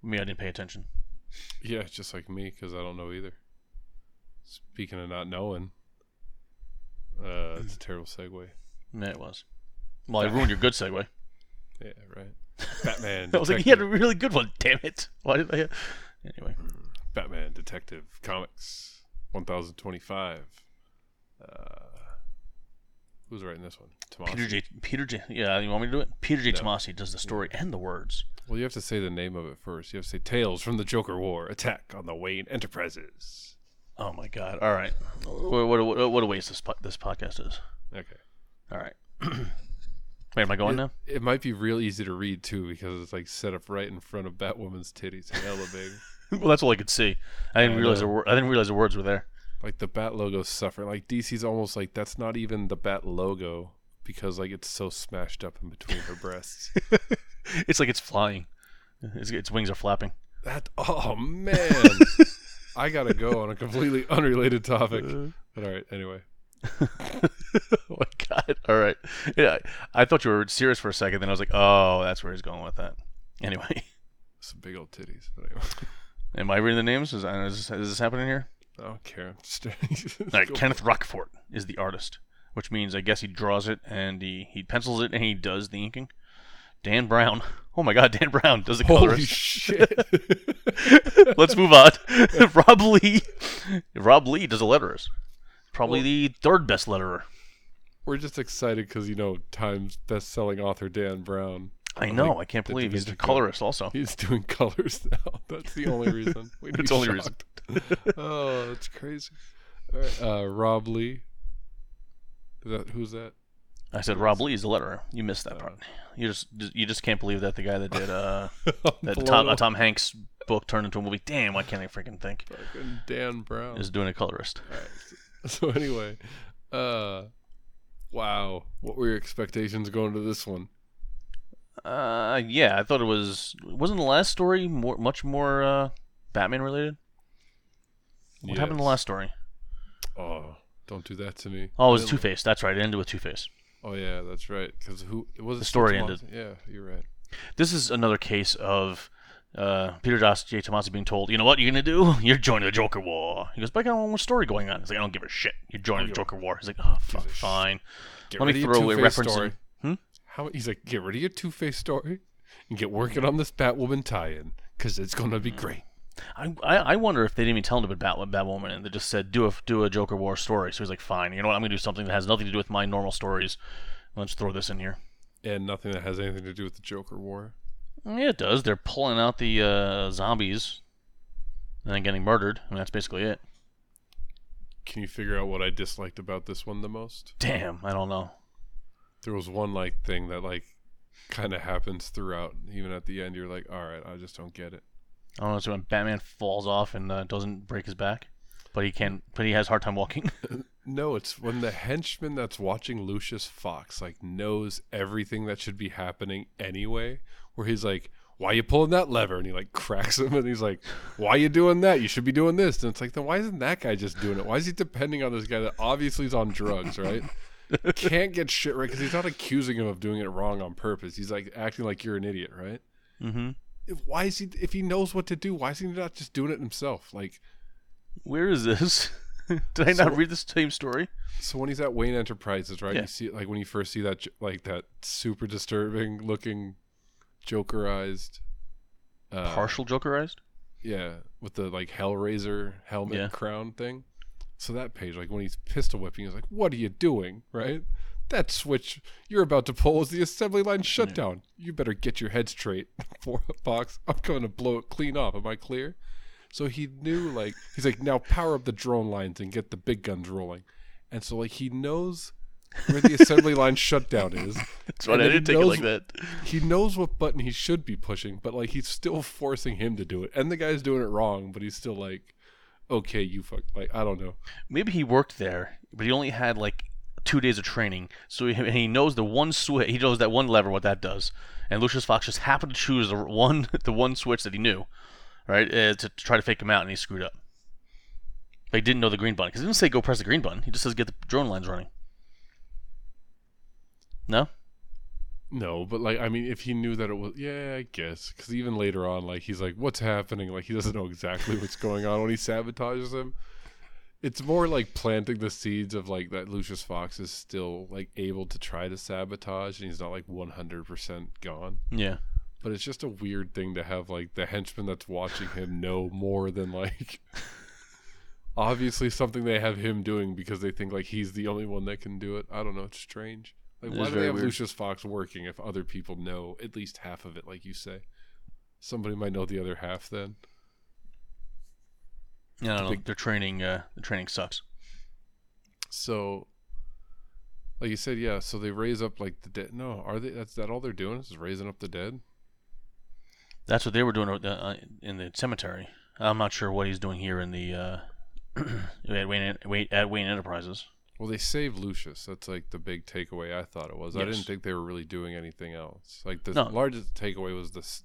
Speaker 2: Me, I didn't pay attention.
Speaker 1: Yeah, just like me, because I don't know either. Speaking of not knowing, uh, it's a terrible segue.
Speaker 2: Yeah, it was. Well, I ruined your good segue.
Speaker 1: Yeah, right. Batman.
Speaker 2: I was
Speaker 1: like, he
Speaker 2: had a really good one. Damn it! Why did I? Anyway,
Speaker 1: Batman Detective Comics 1025. Uh, Who's writing this one?
Speaker 2: Tomasi. Peter J. Peter J. Yeah, you want me to do it? Peter J. No. Tomasi does the story and the words.
Speaker 1: Well, you have to say the name of it first. You have to say "Tales from the Joker War: Attack on the Wayne Enterprises."
Speaker 2: Oh my God! All right, what what what, a waste this po- this podcast is.
Speaker 1: Okay.
Speaker 2: All right. Wait, am I going it, now?
Speaker 1: It might be real easy to read too because it's like set up right in front of Batwoman's titties. Hella big.
Speaker 2: well, that's all I could see. I didn't I realize the I didn't realize the words were there.
Speaker 1: Like the bat logo suffering, Like DC's almost like that's not even the bat logo because like it's so smashed up in between her breasts.
Speaker 2: it's like it's flying. It's, its wings are flapping.
Speaker 1: That oh man, I gotta go on a completely unrelated topic. Uh-huh. But all right, anyway. oh my
Speaker 2: god! All right, yeah, I thought you were serious for a second. Then I was like, oh, that's where he's going with that. Anyway,
Speaker 1: some big old titties. But anyway.
Speaker 2: Am I reading the names? Is, is, is this happening here?
Speaker 1: I don't care.
Speaker 2: right, Kenneth Rockfort is the artist, which means I guess he draws it and he, he pencils it and he does the inking. Dan Brown. Oh my God, Dan Brown does the colorist. Holy shit. Let's move on. Rob Leigh. Rob Leigh does the letterers. Probably well, the third best letterer.
Speaker 1: We're just excited because you know Times best-selling author Dan Brown.
Speaker 2: I know. Like, I can't believe he's a colorist. Also,
Speaker 1: he's doing colors now. That's the only reason. We'd that's the only reason. oh, that's crazy. All right. Uh, Rob Leigh. Is that who's that?
Speaker 2: I said Rob Leigh is the letterer. You missed that part. You just you just can't believe that the guy that did uh that Tom, uh, Tom Hanks book turned into a movie. Damn, why can't I freaking think? Fucking
Speaker 1: Dan Brown
Speaker 2: is doing a colorist.
Speaker 1: So anyway, uh, wow, what were your expectations going to this one?
Speaker 2: Uh, yeah, I thought it was. Wasn't the last story more, much more uh, Batman related? What yes. happened in the last story?
Speaker 1: Oh, don't do that to me.
Speaker 2: Oh, it was Two Face. That's right. It ended with Two Face.
Speaker 1: Oh yeah, that's right. Because who? It was the story ended. Yeah, you're right.
Speaker 2: This is another case of uh, Peter Joss J. Tomasi being told, you know what you're gonna do? You're joining the Joker War. He goes, but I got one more story going on. He's like, I don't give a shit. You're joining oh, the Joker War. He's like, oh, fuck, fine. Let me throw a
Speaker 1: reference. In, how he's like, get rid of your Two Face story and get working on this Batwoman tie-in because it's gonna be mm. great.
Speaker 2: I, I wonder if they didn't even tell him about Bat, Batwoman and they just said do a do a Joker War story. So he's like, fine, you know what? I'm gonna do something that has nothing to do with my normal stories. Let's throw this in here.
Speaker 1: And nothing that has anything to do with the Joker War.
Speaker 2: Mm, yeah, it does. They're pulling out the uh, zombies and then getting murdered, and that's basically it.
Speaker 1: Can you figure out what I disliked about this one the most?
Speaker 2: Damn, I don't know
Speaker 1: there was one like thing that like kind of happens throughout. Even at the end, you're like, all right, I just don't get it.
Speaker 2: I don't know. So when Batman falls off and uh, doesn't break his back, but he can, not but he has hard time walking.
Speaker 1: no, it's when the henchman that's watching Lucius Fox like knows everything that should be happening anyway. Where he's like, "Why you pulling that lever?" and he like cracks him, and he's like, "Why you doing that? You should be doing this." And it's like, then why isn't that guy just doing it? Why is he depending on this guy that obviously is on drugs, right? can't get shit right because he's not accusing him of doing it wrong on purpose. He's like acting like you're an idiot, right? Mm-hmm. If, why is he? If he knows what to do, why is he not just doing it himself? Like,
Speaker 2: where is this? Did I so, not read the same story?
Speaker 1: So when he's at Wayne Enterprises, right? Yeah. You see, like when you first see that, like that super disturbing looking, Jokerized,
Speaker 2: uh, partial Jokerized.
Speaker 1: Yeah, with the like Hellraiser helmet yeah. crown thing. So that page, like when he's pistol whipping, he's like, "What are you doing?" Right? That switch you're about to pull is the assembly line shutdown. You better get your head straight, Fox. I'm going to blow it clean off. Am I clear? So he knew, like, he's like, now power up the drone lines and get the big guns rolling. And so, like, he knows where the assembly line shutdown is. That's right. I didn't take knows, it like that. He knows what button he should be pushing, but like he's still forcing him to do it. And the guy's doing it wrong, but he's still like, okay, you fuck. Like I don't know.
Speaker 2: Maybe he worked there, but he only had like two days of training, so he, and he knows the one switch. He knows that one lever what that does, and Lucius Fox just happened to choose the one the one switch that he knew, right, uh, to, to, try to fake him out, and he screwed up. They didn't know the green button because he didn't say go press the green button. He just says get the drone lines running. No.
Speaker 1: No, but like I mean, if he knew that it was, yeah, I guess. Because even later on, like he's like, "What's happening?" Like he doesn't know exactly what's going on when he sabotages him. It's more like planting the seeds of like that Lucius Fox is still like able to try to sabotage, and he's not like one hundred percent gone.
Speaker 2: Yeah,
Speaker 1: but it's just a weird thing to have like the henchman that's watching him know more than like. obviously, something they have him doing because they think like he's the only one that can do it. I don't know. It's strange. Like, why do they have weird. Lucius Fox working if other people know at least half of it, like you say? Somebody might know the other half then.
Speaker 2: Yeah, I don't the big... know. Their training, uh, the training sucks.
Speaker 1: So, like you said, yeah. So they raise up like the dead. No, are they? That's that all they're doing is raising up the dead.
Speaker 2: That's what they were doing uh, uh, in the cemetery. I'm not sure what he's doing here in the uh, at Wayne at Wayne Enterprises.
Speaker 1: Well, they save Lucius. That's like the big takeaway I thought it was. Yes. I didn't think they were really doing anything else. Like the no. largest takeaway was this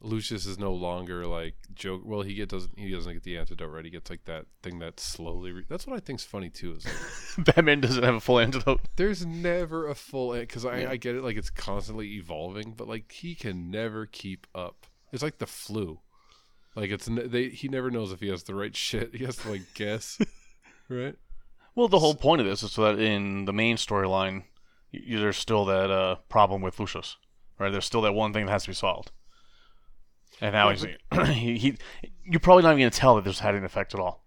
Speaker 1: Lucius is no longer like joke. Well, he get doesn't he doesn't get the antidote right. He gets like that thing that slowly. Re- that's what I think's funny too. Is like,
Speaker 2: Batman doesn't have a full antidote.
Speaker 1: There's never a full because I, yeah. I get it. Like it's constantly evolving, but like he can never keep up. It's like the flu. Like it's they he never knows if he has the right shit. He has to like guess, right?
Speaker 2: Well, the whole point of this is so that in the main storyline, there's still that uh, problem with Lucius, right? There's still that one thing that has to be solved. And now he's, he, he, you're probably not even going to tell that this had an effect at all.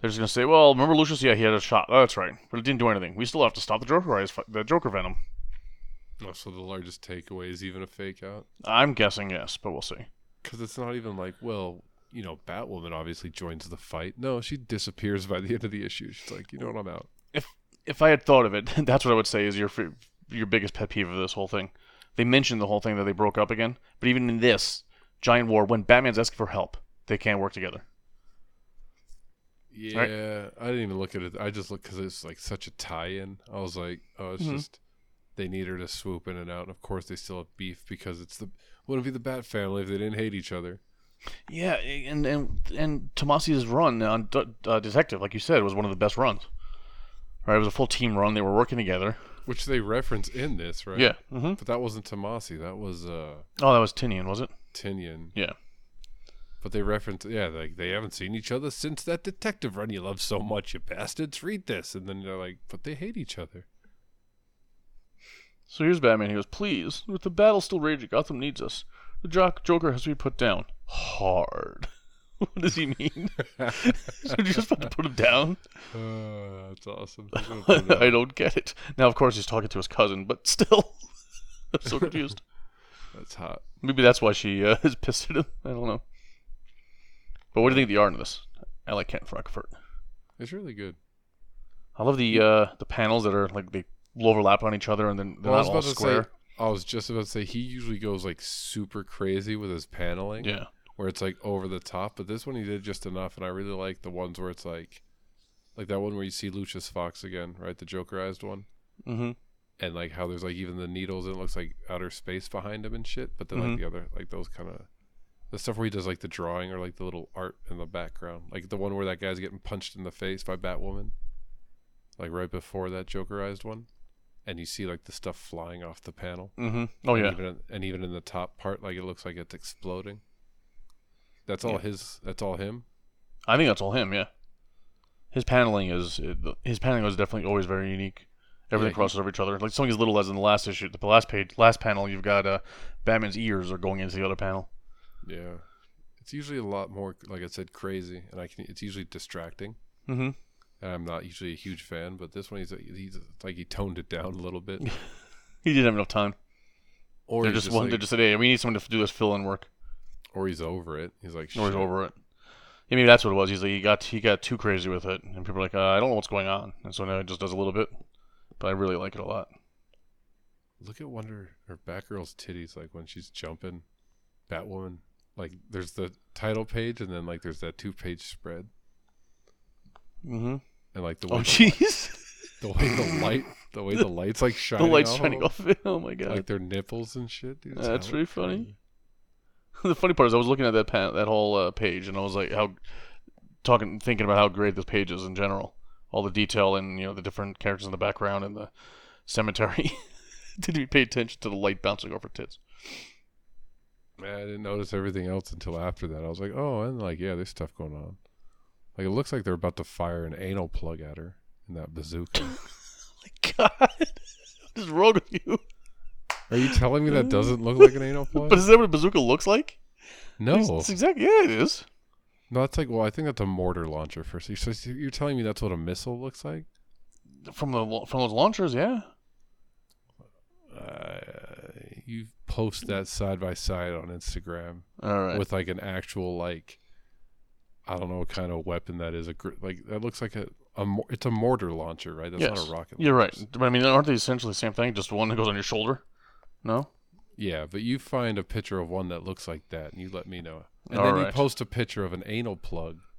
Speaker 2: They're just going to say, well, remember Lucius? Yeah, he had a shot. Oh, that's right. But it didn't do anything. We still have to stop the Joker, the Joker Venom.
Speaker 1: Oh, so the largest takeaway is even a fake out?
Speaker 2: I'm guessing yes, but we'll see.
Speaker 1: Because it's not even like, well, you know, Batwoman obviously joins the fight. No, she disappears by the end of the issue. She's like, you know what, I'm out.
Speaker 2: If if I had thought of it, that's what I would say is your your biggest pet peeve of this whole thing. They mentioned the whole thing that they broke up again, but even in this giant war, when Batman's asking for help, they can't work together.
Speaker 1: Yeah, right? I didn't even look at it. I just looked because it's like such a tie-in. I was like, oh, it's mm-hmm. just they need her to swoop in and out. And of course, they still have beef because it's the wouldn't be the Bat family if they didn't hate each other.
Speaker 2: Yeah, and and and Tomasi's run on uh, Detective, like you said, was one of the best runs. Right, it was a full team run. They were working together,
Speaker 1: which they reference in this, right? Yeah, mm-hmm. but that wasn't Tomasi. That was uh.
Speaker 2: Oh, that was Tynion, was it?
Speaker 1: Tynion.
Speaker 2: Yeah.
Speaker 1: But they reference, yeah, like they haven't seen each other since that detective run you love so much, you bastards. Read this, and then they're like, but they hate each other.
Speaker 2: So here's Batman. He goes, please, with the battle still raging, Gotham needs us. The Joker has to be put down hard. what does he mean? so you just about to put him down?
Speaker 1: Uh, that's awesome.
Speaker 2: I don't get it. Now, of course, he's talking to his cousin, but still, I'm so confused.
Speaker 1: that's hot.
Speaker 2: Maybe that's why she uh, is pissed at him. I don't know. But what do you think of the art in this? I like Kent Rockford.
Speaker 1: It's really good.
Speaker 2: I love the uh, the panels that are like they overlap on each other and then they're well, not all
Speaker 1: square. Say, I was just about to say he usually goes like super crazy with his paneling.
Speaker 2: Yeah
Speaker 1: where it's like over the top, but this one he did just enough, and I really like the ones where it's like, like that one where you see Lucius Fox again, right? The Jokerized one, mm-hmm. and like how there's like even the needles and it looks like outer space behind him and shit. But then mm-hmm. like the other like those kind of the stuff where he does like the drawing or like the little art in the background, like the one where that guy's getting punched in the face by Batwoman, like right before that Jokerized one and you see like the stuff flying off the panel. Mm-hmm.
Speaker 2: Oh and yeah, even in,
Speaker 1: and even in the top part, like it looks like it's exploding. That's all yeah. his. That's all him.
Speaker 2: I think that's all him. Yeah. His paneling is his paneling was definitely always very unique. Everything yeah, crosses he, over each other. Like something as little as in the last issue, the last page, last panel, you've got uh, Batman's ears are going into the other panel.
Speaker 1: Yeah, it's usually a lot more, like I said, crazy, and I can. It's usually distracting. Mm-hmm. And I'm not usually a huge fan, but this one he's he's like he toned it down a little bit.
Speaker 2: he didn't have enough time. Or they just, just one. Like, just say, "Hey, we need someone to do this fill-in work."
Speaker 1: Or he's over it. He's like,
Speaker 2: or he's over it. Yeah, maybe that's what it was. He's like, he got he got too crazy with it, and people are like, uh, I don't know what's going on, and so now it just does a little bit, but I really like it a lot.
Speaker 1: Look at Wonder or Batgirl's titties, like when she's jumping, Batwoman. Like there's the title page, and then like there's that two page spread. Mm-hmm. And like the oh, way oh jeez, the, the, way the light, the way the lights like shining, the lights shining
Speaker 2: off. oh my god, like
Speaker 1: their nipples and shit,
Speaker 2: dude. That's really funny. funny. the funny part is I was looking at that that whole uh, page and I was like how talking thinking about how great this page is in general. All the detail and you know the different characters in the background and the cemetery. Did we pay attention to the light bouncing off her tits?
Speaker 1: Man, I didn't notice everything else until after that. I was like, oh, and like yeah, there's stuff going on. Like it looks like they're about to fire an anal plug at her in that bazooka. oh
Speaker 2: my God, what is wrong with you?
Speaker 1: Are you telling me that mm. doesn't look like an anal plug?
Speaker 2: but is that what a bazooka looks like?
Speaker 1: No,
Speaker 2: it's, exactly. Yeah, it is.
Speaker 1: No, that's like well, I think that's a mortar launcher first. So you're telling me that's what a missile looks like?
Speaker 2: From the from those launchers, yeah.
Speaker 1: Uh, you post that side by side on Instagram, all right, with like an actual like, I don't know what kind of weapon that is. A gr- like that looks like a, a it's a mortar launcher, right? That's yes.
Speaker 2: not a rocket. Launcher. You're right. I mean, aren't they essentially the same thing? Just one that goes on your shoulder. No.
Speaker 1: Yeah, but you find a picture of one that looks like that, and you let me know. And All then right. you post a picture of an anal plug.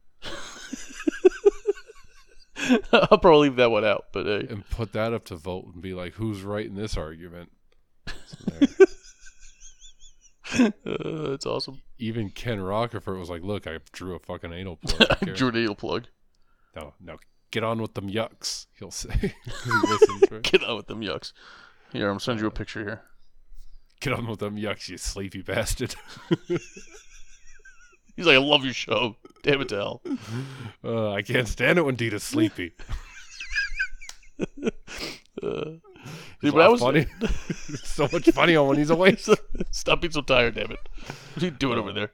Speaker 2: I'll probably leave that one out, but hey.
Speaker 1: and put that up to vote and be like, "Who's right in this argument?" uh,
Speaker 2: that's awesome.
Speaker 1: Even Ken Rockefeller was like, "Look, I drew a fucking anal plug. I
Speaker 2: drew an anal plug."
Speaker 1: No, no, get on with them yucks. He'll say. he
Speaker 2: Get on with them yucks. Here, I'm sending you a picture here
Speaker 1: get on with them, yucks, you sleepy bastard.
Speaker 2: He's like, I love your show. Damn it to hell.
Speaker 1: Uh, I can't stand it when Dita's sleepy. Uh, dude, but was funny. so much funnier when he's away.
Speaker 2: Stop being so tired, damn it. What are you doing over there?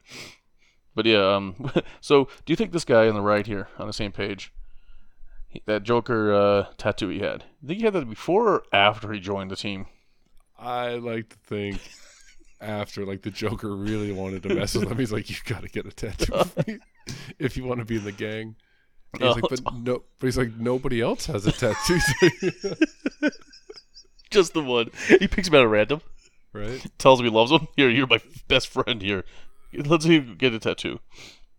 Speaker 2: But yeah, um, so do you think this guy on the right here on the same page, he, that Joker uh, tattoo he had, do you think he had that before or after he joined the team?
Speaker 1: I like to think after like the Joker really wanted to mess with him, he's like, "You got to get a tattoo if you want to be in the gang." And he's oh. like, "But no," but he's like, "Nobody else has a tattoo."
Speaker 2: Just the one. He picks him out at random.
Speaker 1: Right.
Speaker 2: Tells him he loves him. Here, you're my best friend. Here, let's get a tattoo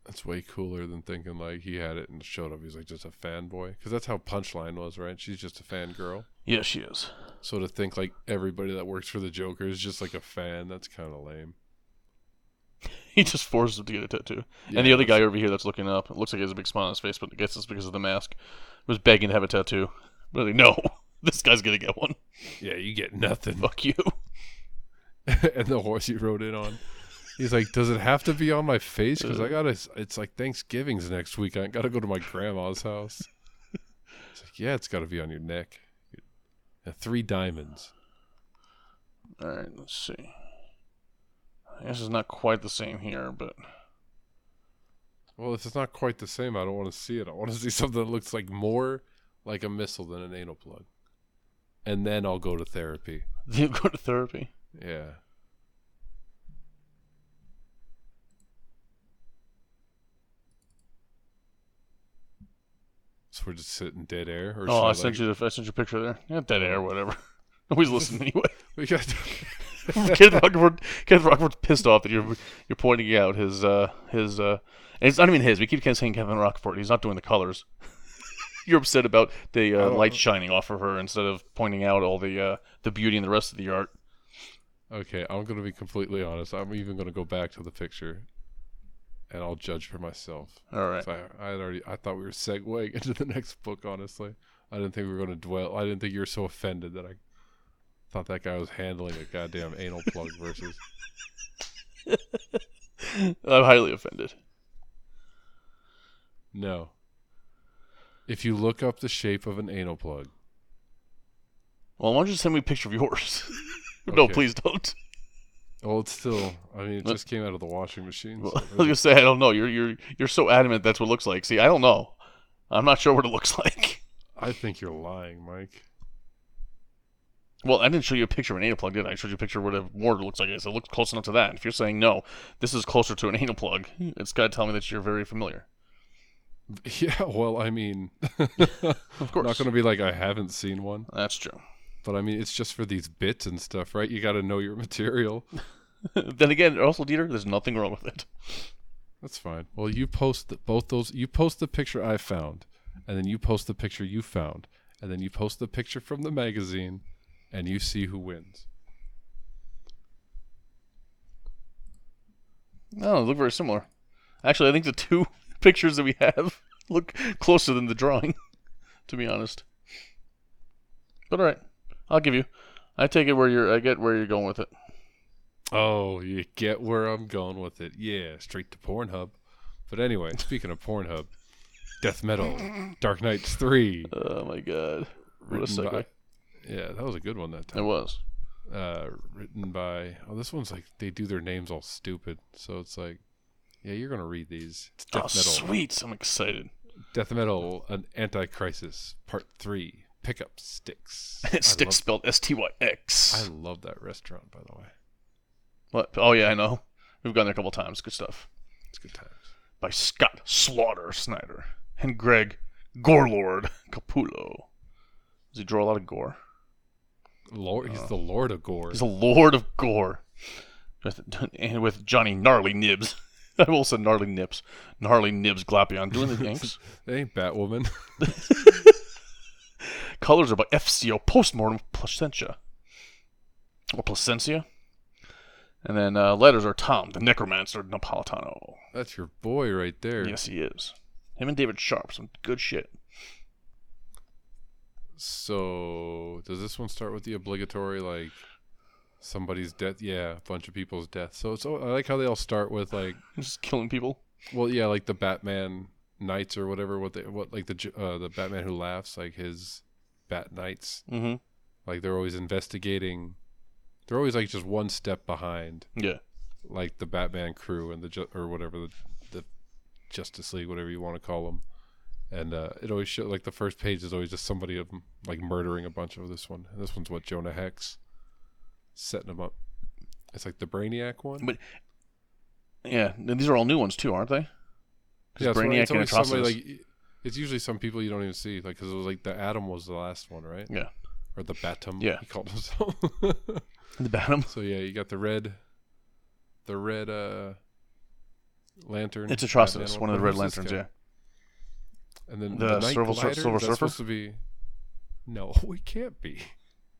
Speaker 1: that's way cooler than thinking like he had it and showed up. He's like just a fanboy because that's how Punchline was, right? She's just a fangirl.
Speaker 2: Yeah, she is.
Speaker 1: So to think like everybody that works for the Joker is just like a fan, that's kind of lame.
Speaker 2: He just forces him to get a tattoo. Yeah, and the other guy over here that's looking up, it looks like he has a big smile on his face, but I guess it's because of the mask, was begging to have a tattoo. But no, this guy's going to get one.
Speaker 1: Yeah, you get nothing.
Speaker 2: Fuck you.
Speaker 1: and the horse you rode in on. He's like, does it have to be on my face? Because I gotta. It's like Thanksgiving's next week. I gotta go to my grandma's house. It's like, yeah, it's gotta be on your neck. And three diamonds.
Speaker 2: All right, let's see. This is not quite the same here, but.
Speaker 1: Well, if it's not quite the same, I don't want to see it. I want to see something that looks like more like a missile than an anal plug. And then I'll go to therapy.
Speaker 2: You go to therapy?
Speaker 1: Yeah. So we're just sitting dead air.
Speaker 2: Or oh, I sent like... you the I sent you a picture there. Yeah, dead air, whatever. Always listen anyway. we got. Kenneth Rockford, Kenneth Rockford's pissed off that you're you're pointing out his uh his uh and it's not even his. We keep saying Kevin Rockford. He's not doing the colors. you're upset about the uh, oh. light shining off of her instead of pointing out all the uh, the beauty in the rest of the art.
Speaker 1: Okay, I'm going to be completely honest. I'm even going to go back to the picture and I'll judge for myself.
Speaker 2: All
Speaker 1: right. I, I had already I thought we were segueing into the next book. Honestly, I didn't think we were going to dwell. I didn't think you were so offended that I thought that guy was handling a goddamn anal plug versus.
Speaker 2: I'm highly offended.
Speaker 1: No. If you look up the shape of an anal plug.
Speaker 2: Well, why don't you send me a picture of yours? no, please don't.
Speaker 1: Well, it's still. I mean, it just came out of the washing machine.
Speaker 2: So I was gonna say I don't know. You're you're you're so adamant that's what it looks like. See, I don't know. I'm not sure what it looks like.
Speaker 1: I think you're lying, Mike.
Speaker 2: Well, I didn't show you a picture of an anal plug, did I? I showed you a picture of what a mortar looks like. It looks close enough to that. If you're saying no, this is closer to an anal plug, it's got to tell me that you're very familiar.
Speaker 1: Yeah, well, I mean,
Speaker 2: of course,
Speaker 1: not going to be like I haven't seen one.
Speaker 2: That's true.
Speaker 1: But I mean, it's just for these bits and stuff, right? You got to know your material.
Speaker 2: then again, also Dieter, there's nothing wrong with it.
Speaker 1: That's fine. Well, you post the, both those. You post the picture I found, and then you post the picture you found, and then you post the picture from the magazine, and you see who wins.
Speaker 2: No, oh, look very similar. Actually, I think the two pictures that we have look closer than the drawing, to be honest. But all right. I'll give you. I take it where you're. I get where you're going with it.
Speaker 1: Oh, you get where I'm going with it. Yeah, straight to Pornhub. But anyway, speaking of Pornhub, Death Metal, Dark Knights Three.
Speaker 2: Oh my God! What a segue.
Speaker 1: By, yeah, that was a good one that time.
Speaker 2: It was.
Speaker 1: Uh, written by. Oh, this one's like they do their names all stupid. So it's like, yeah, you're gonna read these. It's
Speaker 2: Death oh, Metal. sweet! I'm excited.
Speaker 1: Death Metal, an Anti-Crisis Part Three pick up sticks.
Speaker 2: sticks spelled S T Y
Speaker 1: X. I love that restaurant, by the way. What? Oh
Speaker 2: yeah, I know. We've gone there a couple times. Good stuff.
Speaker 1: It's good times.
Speaker 2: By Scott Slaughter Snyder and Greg Gorelord Capullo. Does he draw a lot of gore?
Speaker 1: Lord, he's uh, the Lord of Gore.
Speaker 2: He's
Speaker 1: the
Speaker 2: Lord of Gore, with, and with Johnny Gnarly Nibs. I will say gnarly nips, gnarly nibs, Glapion doing the
Speaker 1: things. they ain't Batwoman.
Speaker 2: Colors are by FCO Postmortem Placentia. Or Placencia. And then uh, letters are Tom, the Necromancer Napolitano.
Speaker 1: That's your boy right there.
Speaker 2: Yes, he is. Him and David Sharpe, some good shit.
Speaker 1: So, does this one start with the obligatory, like, somebody's death? Yeah, a bunch of people's death. So, so I like how they all start with, like,
Speaker 2: just killing people.
Speaker 1: Well, yeah, like the Batman Knights or whatever. What they what like the uh, the Batman who laughs like his Bat Knights. Mm-hmm. Like they're always investigating. They're always like just one step behind.
Speaker 2: Yeah.
Speaker 1: Like the Batman crew and the ju- or whatever the, the Justice League, whatever you want to call them. And uh, it always shows. like the first page is always just somebody of like murdering a bunch of this one. And this one's what Jonah Hex setting them up. It's like the Brainiac one. But
Speaker 2: yeah, these are all new ones too, aren't they? Yeah, Brainiac
Speaker 1: it's, always, it's always somebody like it's usually some people you don't even see, like because it was like the Atom was the last one, right?
Speaker 2: Yeah.
Speaker 1: Or the Batum.
Speaker 2: Yeah. He called himself the Batum.
Speaker 1: So yeah, you got the red, the red uh, lantern.
Speaker 2: It's Atrocitus, one of the red lanterns, yeah. And then the, the Silver,
Speaker 1: glider, Silver Surfer. supposed to be. No, it can't be.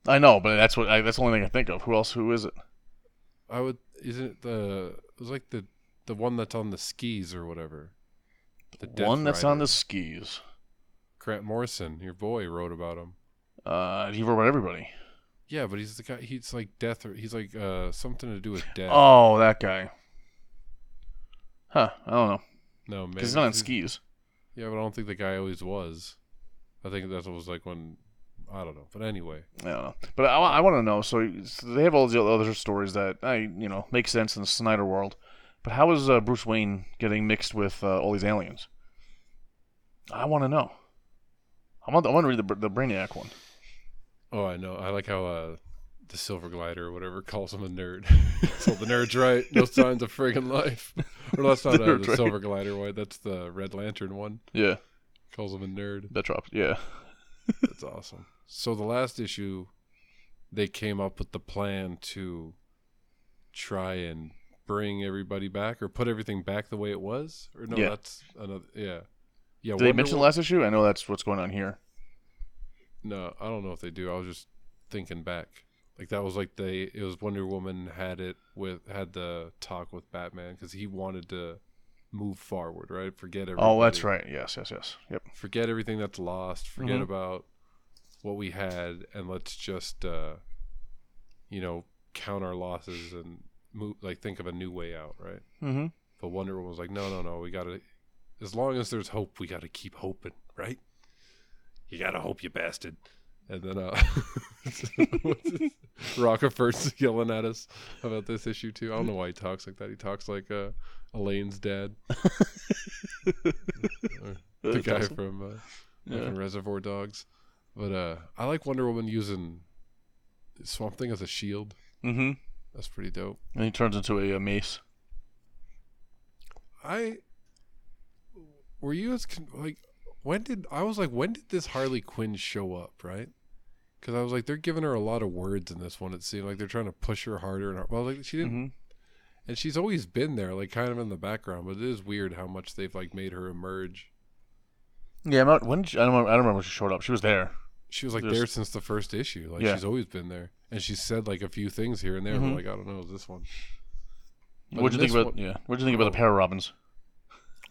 Speaker 2: I know, but that's what I, that's the only thing I think of. Who else? Who is it?
Speaker 1: I would. Isn't it the? It was like the the one that's on the skis or whatever.
Speaker 2: The Death one that's Rider. on the skis.
Speaker 1: Grant Morrison, your boy, wrote about him.
Speaker 2: Uh, he wrote about everybody.
Speaker 1: Yeah, but he's the guy. He's like death. Or, he's like uh, something to do with death.
Speaker 2: Oh, that guy. Huh. I don't know. No, maybe he's not on skis.
Speaker 1: Yeah, but I don't think the guy always was. I think that was like when I don't know. But anyway,
Speaker 2: I
Speaker 1: don't
Speaker 2: know. But I, I want to know. So, so, they have all the other stories that I you know make sense in the Snyder world. But how is uh, Bruce Wayne getting mixed with uh, all these aliens? I want to know. I want. to read the the Brainiac one.
Speaker 1: Oh, I know. I like how uh, the Silver Glider or whatever calls him a nerd. so the nerd's right. No signs of friggin' life. Or that's not the, uh, the right. Silver Glider one. That's the Red Lantern one.
Speaker 2: Yeah.
Speaker 1: Calls him a nerd.
Speaker 2: That dropped. Yeah.
Speaker 1: that's awesome. So the last issue, they came up with the plan to try and bring everybody back or put everything back the way it was? Or no, yeah. that's another. Yeah,
Speaker 2: yeah. Did Wonder they mention the last issue? I know that's what's going on here.
Speaker 1: No, I don't know if they do. I was just thinking back. Like that was like they it was Wonder Woman had it with had the talk with Batman because he wanted to move forward, right? Forget
Speaker 2: everything. Oh, that's right. Yes, yes, yes. Yep.
Speaker 1: Forget everything that's lost. Forget mm-hmm. about what we had, and let's just, uh, you know, count our losses and move, like think of a new way out, right? Mm-hmm. But Wonder Woman was like, no, no, no, we gotta. As long as there's hope, we gotta keep hoping, right?
Speaker 2: You gotta hope, you bastard.
Speaker 1: And then uh, Rockefeller's yelling at us about this issue too. I don't know why he talks like that. He talks like uh, Elaine's dad, the guy awesome. from, uh, yeah. from Reservoir Dogs. But uh, I like Wonder Woman using Swamp Thing as a shield. Mm-hmm. That's pretty dope.
Speaker 2: And he turns into a, a mace.
Speaker 1: I were you as like when did I was like when did this Harley Quinn show up right? Because I was like they're giving her a lot of words in this one. It seemed like they're trying to push her harder and well like she didn't. Mm-hmm. And she's always been there, like kind of in the background, but it is weird how much they've like made her emerge.
Speaker 2: Yeah, I'm not, when she, I don't I don't remember when she showed up. She was there
Speaker 1: she was like just, there since the first issue. Like yeah. she's always been there, and she said like a few things here and there. Mm-hmm. like I don't know, this one?
Speaker 2: what do you think about? One, yeah, what do you think oh, about the pair of Robins?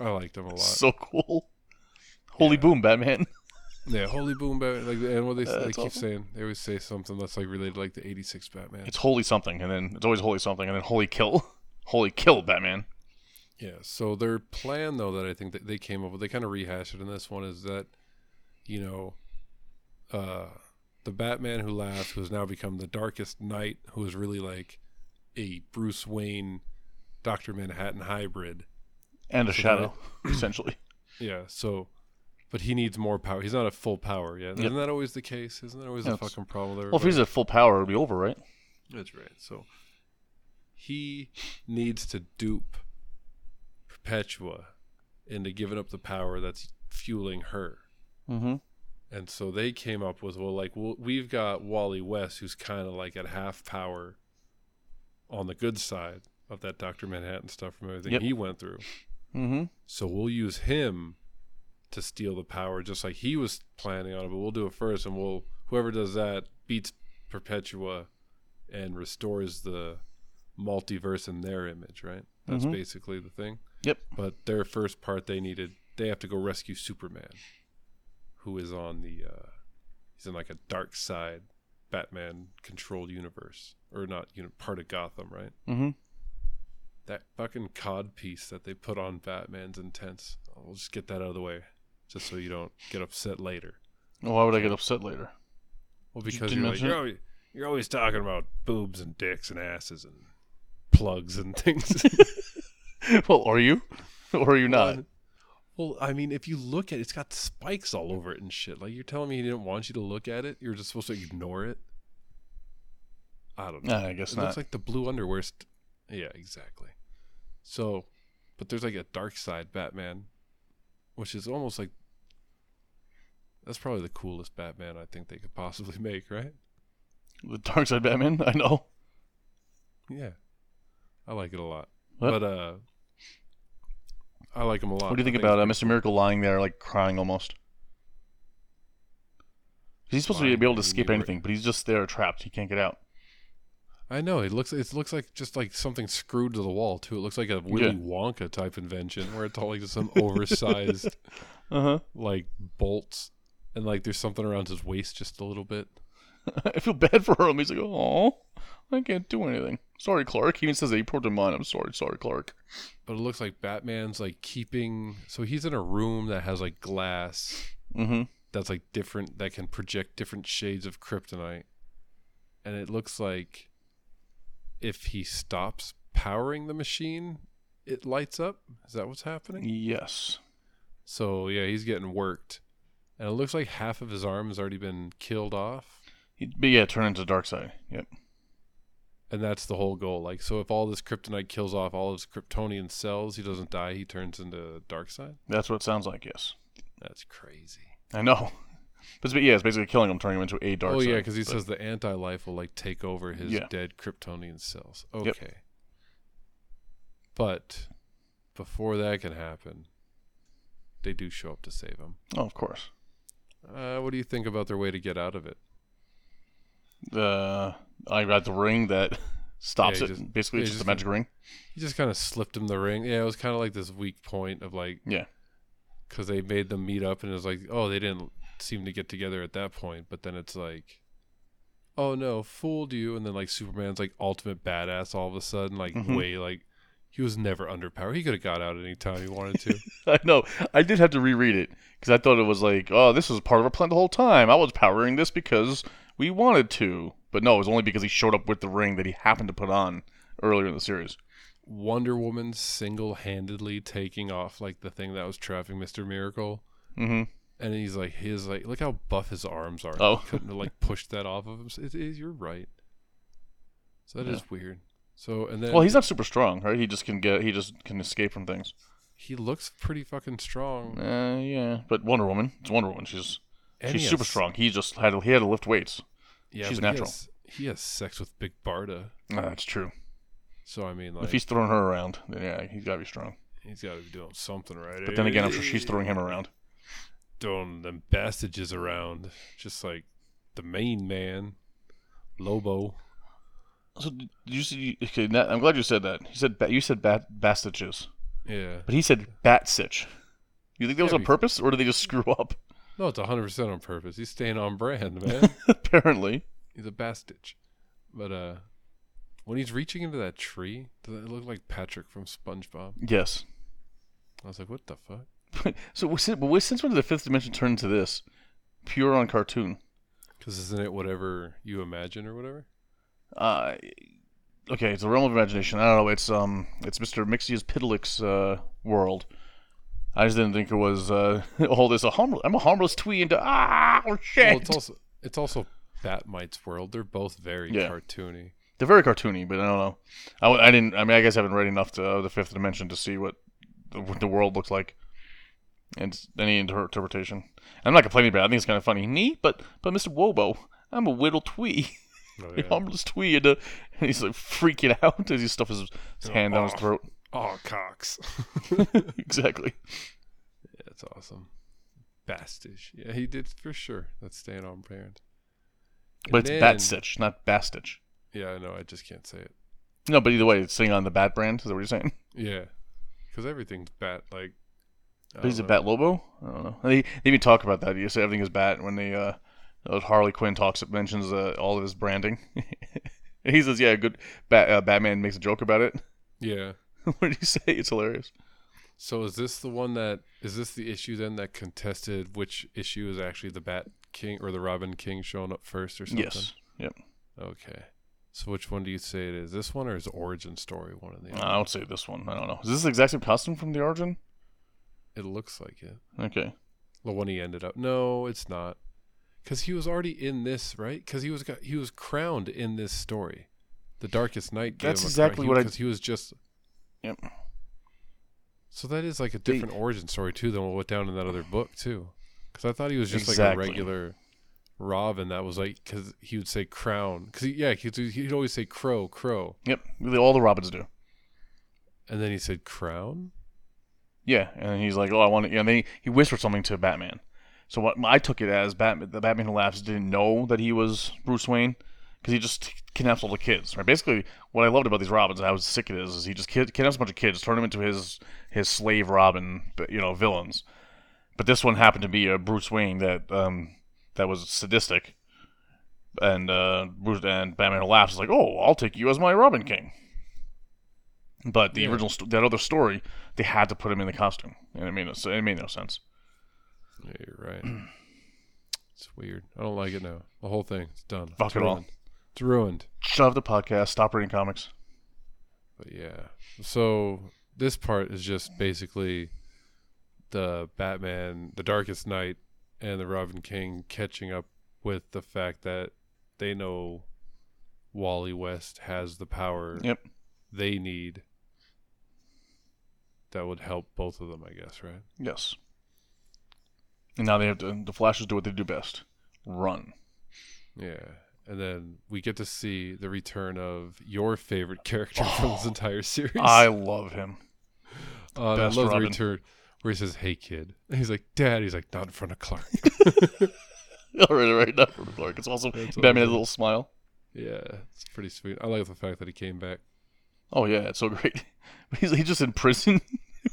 Speaker 1: I liked them a lot.
Speaker 2: So cool! Holy yeah. boom, Batman!
Speaker 1: yeah, holy boom, Batman! Like and what they, uh, they keep saying, they always say something that's like related, like the '86 Batman.
Speaker 2: It's holy something, and then it's always holy something, and then holy kill, holy kill, Batman.
Speaker 1: Yeah. So their plan, though, that I think that they came up with, they kind of rehashed it in this one, is that you know uh, the Batman who laughs, who has now become the Darkest Knight, who is really like a Bruce Wayne, Doctor Manhattan hybrid,
Speaker 2: and a shadow, essentially.
Speaker 1: Yeah. So, but he needs more power. He's not a full power yet. Yep. Isn't that always the case? Isn't that always yeah, the fucking problem?
Speaker 2: There. well, if he's at full power, it'd be over, right?
Speaker 1: That's right. So, he needs to dupe Perpetua into giving up the power that's fueling her. Mm-hmm. And so they came up with well, like well, we've got Wally West, who's kind of like at half power on the good side of that Doctor Manhattan stuff from everything yep. he went through. Mm-hmm. So we'll use him to steal the power, just like he was planning on it. But we'll do it first, and we'll whoever does that beats Perpetua and restores the multiverse in their image. Right? That's mm-hmm. basically the thing.
Speaker 2: Yep.
Speaker 1: But their first part, they needed they have to go rescue Superman who is on the uh, he's in like a dark side Batman controlled universe or not you know part of Gotham, right? Mm-hmm. That fucking cod piece that they put on Batman's intense. I'll we'll just get that out of the way, just so you don't get upset later.
Speaker 2: why would I get upset later?
Speaker 1: Well, because you are like, you're always, you're always talking about boobs and dicks and asses and plugs and things.
Speaker 2: well, are you? Or are you not?
Speaker 1: Well, I mean, if you look at it, it's got spikes all over it and shit. Like you're telling me he didn't want you to look at it. You're just supposed to ignore it. I don't know.
Speaker 2: I guess it not.
Speaker 1: Looks like the blue underwear. St- yeah, exactly. So, but there's like a dark side Batman, which is almost like that's probably the coolest Batman I think they could possibly make, right?
Speaker 2: The dark side Batman. I know.
Speaker 1: Yeah, I like it a lot. What? But uh, I like him a lot.
Speaker 2: What do you think, think about uh, Mr. Miracle lying there, like crying almost? He's supposed to be able to escape anything, but he's just there trapped. He can't get out.
Speaker 1: I know. It looks it looks like just like something screwed to the wall too. It looks like a Willy yeah. Wonka type invention where it's all like some oversized uh-huh. like bolts and like there's something around his waist just a little bit.
Speaker 2: I feel bad for him. He's like, oh, I can't do anything. Sorry, Clark. He even says that he poured him I'm sorry, sorry, Clark.
Speaker 1: But it looks like Batman's like keeping. So he's in a room that has like glass mm-hmm. that's like different that can project different shades of kryptonite, and it looks like if he stops powering the machine, it lights up. Is that what's happening?
Speaker 2: Yes.
Speaker 1: So yeah, he's getting worked, and it looks like half of his arm has already been killed off
Speaker 2: but yeah, turn into dark side. Yep.
Speaker 1: And that's the whole goal. Like, so if all this kryptonite kills off all his Kryptonian cells, he doesn't die. He turns into dark side.
Speaker 2: That's what it sounds like. Yes.
Speaker 1: That's crazy.
Speaker 2: I know. But yeah, it's basically killing him, turning him into a dark.
Speaker 1: Oh side, yeah, because he but... says the anti-life will like take over his yeah. dead Kryptonian cells. Okay. Yep. But before that can happen, they do show up to save him.
Speaker 2: Oh, of course.
Speaker 1: Uh, what do you think about their way to get out of it?
Speaker 2: The I got the ring that stops yeah, it. Just, Basically, it's just, just, a magic ring.
Speaker 1: He just kind of slipped him the ring. Yeah, it was kind of like this weak point of like,
Speaker 2: yeah,
Speaker 1: because they made them meet up, and it was like, oh, they didn't seem to get together at that point. But then it's like, oh no, fooled you, and then like Superman's like ultimate badass all of a sudden, like mm-hmm. way like he was never underpowered. He could have got out any time he wanted to.
Speaker 2: I know. I did have to reread it because I thought it was like, oh, this was part of a plan the whole time. I was powering this because we wanted to, but no, it was only because he showed up with the ring that he happened to put on earlier in the series.
Speaker 1: Wonder Woman single handedly taking off like the thing that was trapping Mister Miracle. Mm-hmm. And he's like, his like, look how buff his arms are. Oh, couldn't like pushed that off of him. it is you're right. So that yeah. is weird. So and then
Speaker 2: well, he's not super strong, right? He just can get, he just can escape from things.
Speaker 1: He looks pretty fucking strong.
Speaker 2: Uh, yeah, but Wonder Woman, it's Wonder Woman. She's She's super has, strong. He just had he had to lift weights. Yeah, she's natural. He has,
Speaker 1: he has, sex with Big Barda.
Speaker 2: No, ah, that's true.
Speaker 1: So I mean,
Speaker 2: like, if he's throwing her around, then yeah, he's got to be strong.
Speaker 1: He's got to be doing something right.
Speaker 2: But then again, I'm sure she's eh, throwing him around.
Speaker 1: Throwing them bastages around, just like the main man, Lobo.
Speaker 2: So did you see? Okay, I'm glad you said that. You said you said bat, bastages.
Speaker 1: Yeah.
Speaker 2: But he said bat sitch. You think that yeah, was on purpose, or did they just screw up?
Speaker 1: No, it's 100% on purpose. He's staying on brand, man.
Speaker 2: Apparently.
Speaker 1: He's a bastitch. But uh when he's reaching into that tree, does it look like Patrick from SpongeBob?
Speaker 2: Yes.
Speaker 1: I was like, what the fuck?
Speaker 2: so since, since when did the fifth dimension turn into this? Pure on cartoon.
Speaker 1: Because isn't it whatever you imagine or whatever?
Speaker 2: Uh, okay, it's a realm of imagination. I don't know. It's um, it's Mr. Mxyzptlk's uh, world. I just didn't think it was uh, all this. A I'm a harmless twee into ah oh, shit. Well,
Speaker 1: it's also it's also Bat-Mite's world. They're both very yeah. cartoony.
Speaker 2: They're very cartoony, but I don't know. I, I didn't. I mean, I guess I haven't read enough to uh, the Fifth Dimension to see what the, what the world looks like and any interpretation. I'm not complaining about. it. I think it's kind of funny. Me, but but Mr. Wobo, I'm a whittle twee. Oh, yeah. harmless twee, and, uh, and he's like freaking out as he stuffs his, his oh, hand oh, down his oh. throat.
Speaker 1: Oh, Cox.
Speaker 2: exactly.
Speaker 1: Yeah, it's awesome. Bastich. Yeah, he did for sure. That's staying on brand.
Speaker 2: But and it's then, Batstitch, not Bastich.
Speaker 1: Yeah, I know. I just can't say it.
Speaker 2: No, but either way, it's staying on the Bat brand. Is that what you're saying?
Speaker 1: Yeah, because everything's Bat. Like,
Speaker 2: but he's know. a Bat Lobo. I don't know. They, they even talk about that. You say everything is Bat when they uh, Harley Quinn talks. It mentions uh, all of his branding. he says, "Yeah, good. Bat, uh, Batman makes a joke about it."
Speaker 1: Yeah.
Speaker 2: what did you say? It's hilarious.
Speaker 1: So is this the one that is this the issue then that contested which issue is actually the Bat King or the Robin King showing up first or something? Yes.
Speaker 2: Yep.
Speaker 1: Okay. So which one do you say it is? This one or is origin story one of the?
Speaker 2: Other? I would say this one. I don't know. Is this the exact same costume from the origin?
Speaker 1: It looks like it.
Speaker 2: Okay. The
Speaker 1: one he ended up. No, it's not. Because he was already in this, right? Because he was he was crowned in this story. The Darkest Knight. That's exactly crown. he, what I. Because he was just Yep. So that is like a different the, origin story too than what went down in that other book too, because I thought he was just exactly. like a regular Robin that was like because he would say crown because he, yeah he'd, he'd always say crow crow.
Speaker 2: Yep, all the Robins do.
Speaker 1: And then he said crown.
Speaker 2: Yeah, and he's like, "Oh, I want to," and then he, he whispered something to Batman. So what I took it as Batman, the Batman who laughs didn't know that he was Bruce Wayne, because he just kidnaps all the kids. Right. Basically, what I loved about these Robins and how sick it is is he just kid- kidnaps a bunch of kids, turn them into his his slave Robin, you know, villains. But this one happened to be a Bruce Wayne that um, that was sadistic, and uh, Bruce and Batman laughs is like, "Oh, I'll take you as my Robin King." But the yeah. original st- that other story, they had to put him in the costume, and it made no, it made no sense.
Speaker 1: Yeah, you're right. it's weird. I don't like it now. The whole thing. It's done.
Speaker 2: Fuck it's it all.
Speaker 1: It's ruined.
Speaker 2: Shove the podcast. Stop reading comics.
Speaker 1: But yeah. So this part is just basically the Batman, the Darkest Knight, and the Robin King catching up with the fact that they know Wally West has the power
Speaker 2: yep.
Speaker 1: they need that would help both of them, I guess, right?
Speaker 2: Yes. And now they have to, the Flashes do what they do best run.
Speaker 1: Yeah and then we get to see the return of your favorite character oh, from this oh, entire series. I
Speaker 2: love him.
Speaker 1: Uh, I love Robin. the return where he says, "Hey, kid," and he's like, "Dad," he's like, "Not in front of Clark."
Speaker 2: all right, all right, not in front of Clark. It's awesome. Batman has a little smile.
Speaker 1: Yeah, it's pretty sweet. I like the fact that he came back.
Speaker 2: Oh yeah, it's so great. he's, he's just in prison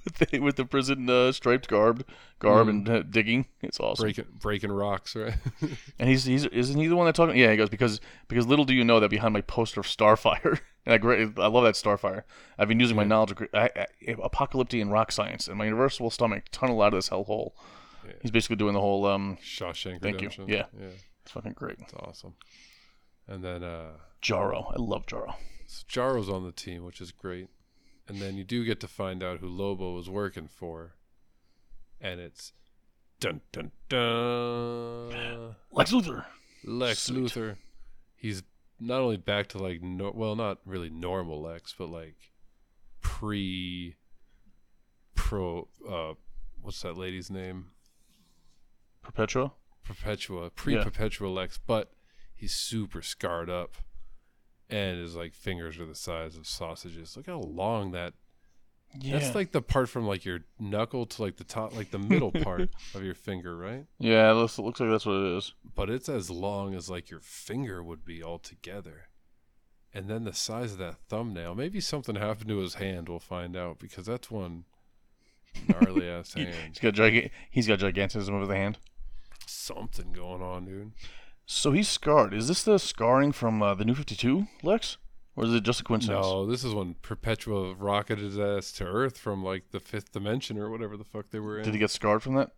Speaker 2: with the, with the prison uh, striped garb, garb mm. and uh, digging. It's awesome.
Speaker 1: Breaking breaking rocks, right?
Speaker 2: and he's he's isn't he the one that talking? Yeah, he goes because because little do you know that behind my poster of Starfire, and I great I love that Starfire. I've been using yeah. my knowledge of I, I, apocalyptic and rock science and my universal stomach tunnel out of this hellhole. Yeah. He's basically doing the whole
Speaker 1: um Shawshank thank
Speaker 2: Redemption. You. Yeah, yeah, it's fucking great.
Speaker 1: It's awesome. And then uh
Speaker 2: Jarro, I love Jarro.
Speaker 1: So Jarro's on the team, which is great and then you do get to find out who Lobo was working for, and it's dun dun dun
Speaker 2: Lex Luthor.
Speaker 1: Lex Sweet. Luthor. He's not only back to like no, well, not really normal Lex, but like pre pro uh what's that lady's name?
Speaker 2: Perpetua?
Speaker 1: Perpetua, pre Perpetua yeah. Lex, but he's super scarred up and his like fingers are the size of sausages. Look how long that. Yeah. That's like the part from like your knuckle to like the top, like the middle part of your finger, right?
Speaker 2: Yeah, it looks, it looks like that's what it is.
Speaker 1: But it's as long as like your finger would be altogether. And then the size of that thumbnail. Maybe something happened to his hand. We'll find out because that's one gnarly ass hand. He's got
Speaker 2: giga- he's got gigantism over the hand.
Speaker 1: Something going on, dude.
Speaker 2: So he's scarred. Is this the scarring from uh, the New Fifty Two, Lex, or is it just a coincidence? No,
Speaker 1: this is when Perpetua rocketed his ass to Earth from like the fifth dimension or whatever the fuck they were in.
Speaker 2: Did he get scarred from that?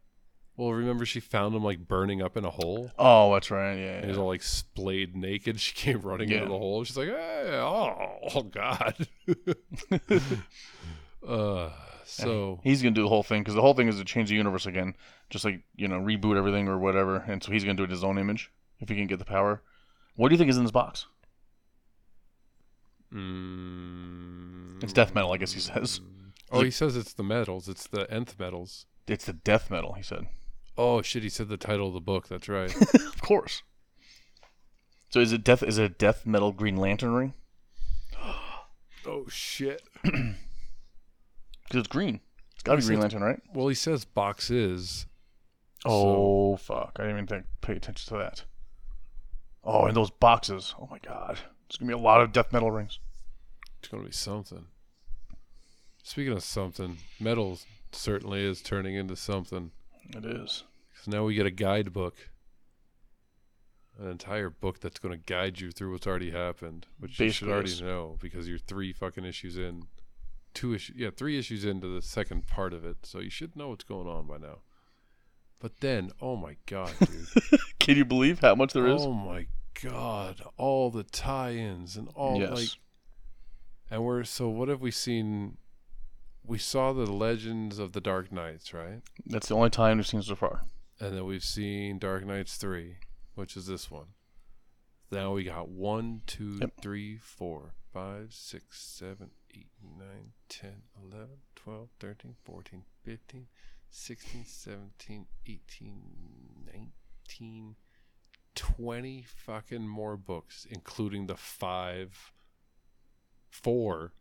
Speaker 1: Well, remember she found him like burning up in a hole.
Speaker 2: Oh, that's right. Yeah, and
Speaker 1: yeah. he's all like splayed naked. She came running yeah. into the hole. She's like, hey, oh, oh god. uh, so
Speaker 2: he's gonna do the whole thing because the whole thing is to change the universe again, just like you know reboot everything or whatever. And so he's gonna do it in his own image if you can get the power. What do you think is in this box? Mm. It's death metal, I guess he says.
Speaker 1: Oh, he says it's the metals. It's the nth metals.
Speaker 2: It's the death metal, he said.
Speaker 1: Oh shit, he said the title of the book. That's right.
Speaker 2: of course. So is it death? Is it a death metal Green Lantern ring?
Speaker 1: oh shit. Because
Speaker 2: it's green. It's gotta be Green Lantern, right?
Speaker 1: Well, he says box is.
Speaker 2: Oh so. fuck! I didn't even think, pay attention to that. Oh, and those boxes. Oh my god. It's gonna be a lot of death metal rings.
Speaker 1: It's gonna be something. Speaking of something, metal certainly is turning into something.
Speaker 2: It is.
Speaker 1: Because now we get a guidebook. An entire book that's going to guide you through what's already happened, which Base you should already know because you're three fucking issues in, two issues, yeah, three issues into the second part of it. So you should know what's going on by now. But then, oh my god, dude! Can
Speaker 2: you believe how much there is?
Speaker 1: Oh my god, all the tie-ins and all yes. like and we're so what have we seen we saw the legends of the Dark Knights, right?
Speaker 2: That's the only time we've seen so far.
Speaker 1: And then we've seen Dark Nights three, which is this one. Now we got one, two, yep. 19 20 fucking more books, including the five, four,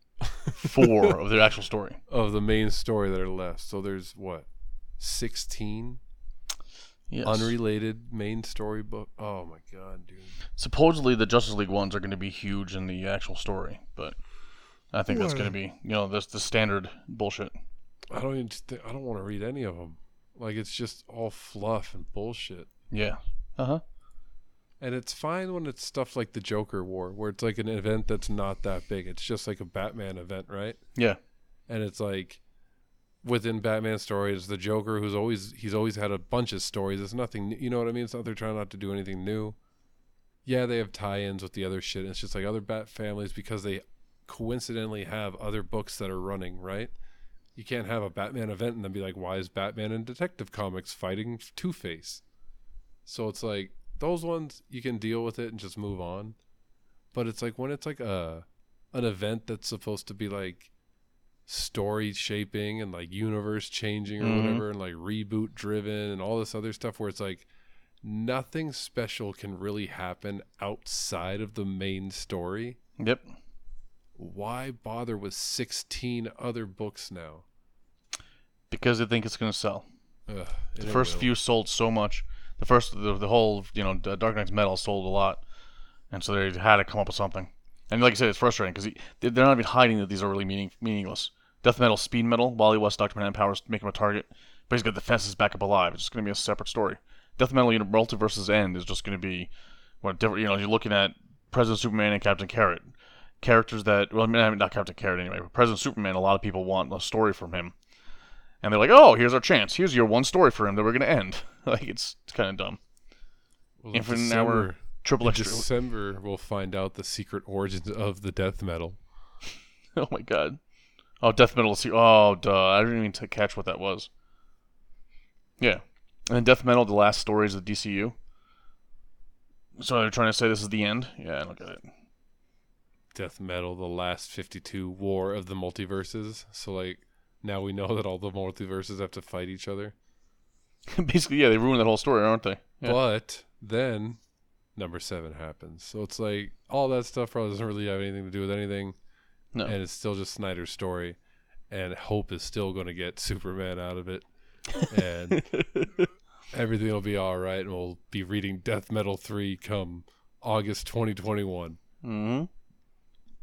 Speaker 2: four of their actual story
Speaker 1: of the main story that are left. So there's what, 16 yes. unrelated main story book. Oh my god, dude!
Speaker 2: Supposedly the Justice League ones are going to be huge in the actual story, but I think that's going to be you know that's the standard bullshit.
Speaker 1: I don't even th- I don't want to read any of them. Like it's just all fluff and bullshit.
Speaker 2: Yeah. Uh huh.
Speaker 1: And it's fine when it's stuff like the Joker War, where it's like an event that's not that big. It's just like a Batman event, right?
Speaker 2: Yeah.
Speaker 1: And it's like within Batman stories, the Joker who's always he's always had a bunch of stories. It's nothing, you know what I mean? It's not they're trying not to do anything new. Yeah, they have tie-ins with the other shit. it's just like other Bat families because they coincidentally have other books that are running, right? You can't have a Batman event and then be like, why is Batman and Detective Comics fighting Two Face? So it's like those ones you can deal with it and just move on. But it's like when it's like a an event that's supposed to be like story shaping and like universe changing or mm-hmm. whatever and like reboot driven and all this other stuff where it's like nothing special can really happen outside of the main story.
Speaker 2: Yep.
Speaker 1: Why bother with 16 other books now?
Speaker 2: Because they think it's going to sell. Ugh, the first will. few sold so much the first the, the whole you know Dark Nights Metal sold a lot, and so they had to come up with something. And like I said, it's frustrating because they're not even hiding that these are really meaning, meaningless. Death Metal, Speed Metal, Wally West, Doctor Manhattan Powers make him a target, but he's got the fences back up alive. It's just going to be a separate story. Death Metal you know, Multiverse's End is just going to be what different. You know, you're looking at President Superman and Captain Carrot, characters that well, I mean, not Captain Carrot anyway, but President Superman. A lot of people want a story from him and they're like, "Oh, here's our chance. Here's your one story for him that we're gonna end." like it's, it's kind of dumb. Well, Infinite December, hour triple
Speaker 1: extra. December we'll find out the secret origins of the death metal.
Speaker 2: oh my god! Oh, death metal. See, oh, duh! I didn't even catch what that was. Yeah, and death metal. The last stories of DCU. So they're trying to say this is the end. Yeah, I don't get it.
Speaker 1: Death metal. The last fifty-two War of the Multiverses. So like now we know that all the multiverses have to fight each other.
Speaker 2: Basically, yeah, they ruin that whole story, aren't they?
Speaker 1: Yeah. But then number seven happens. So it's like all that stuff probably doesn't really have anything to do with anything. No. And it's still just Snyder's story. And hope is still going to get Superman out of it. And everything will be all right. And we'll be reading Death Metal 3 come August 2021. Mm-hmm.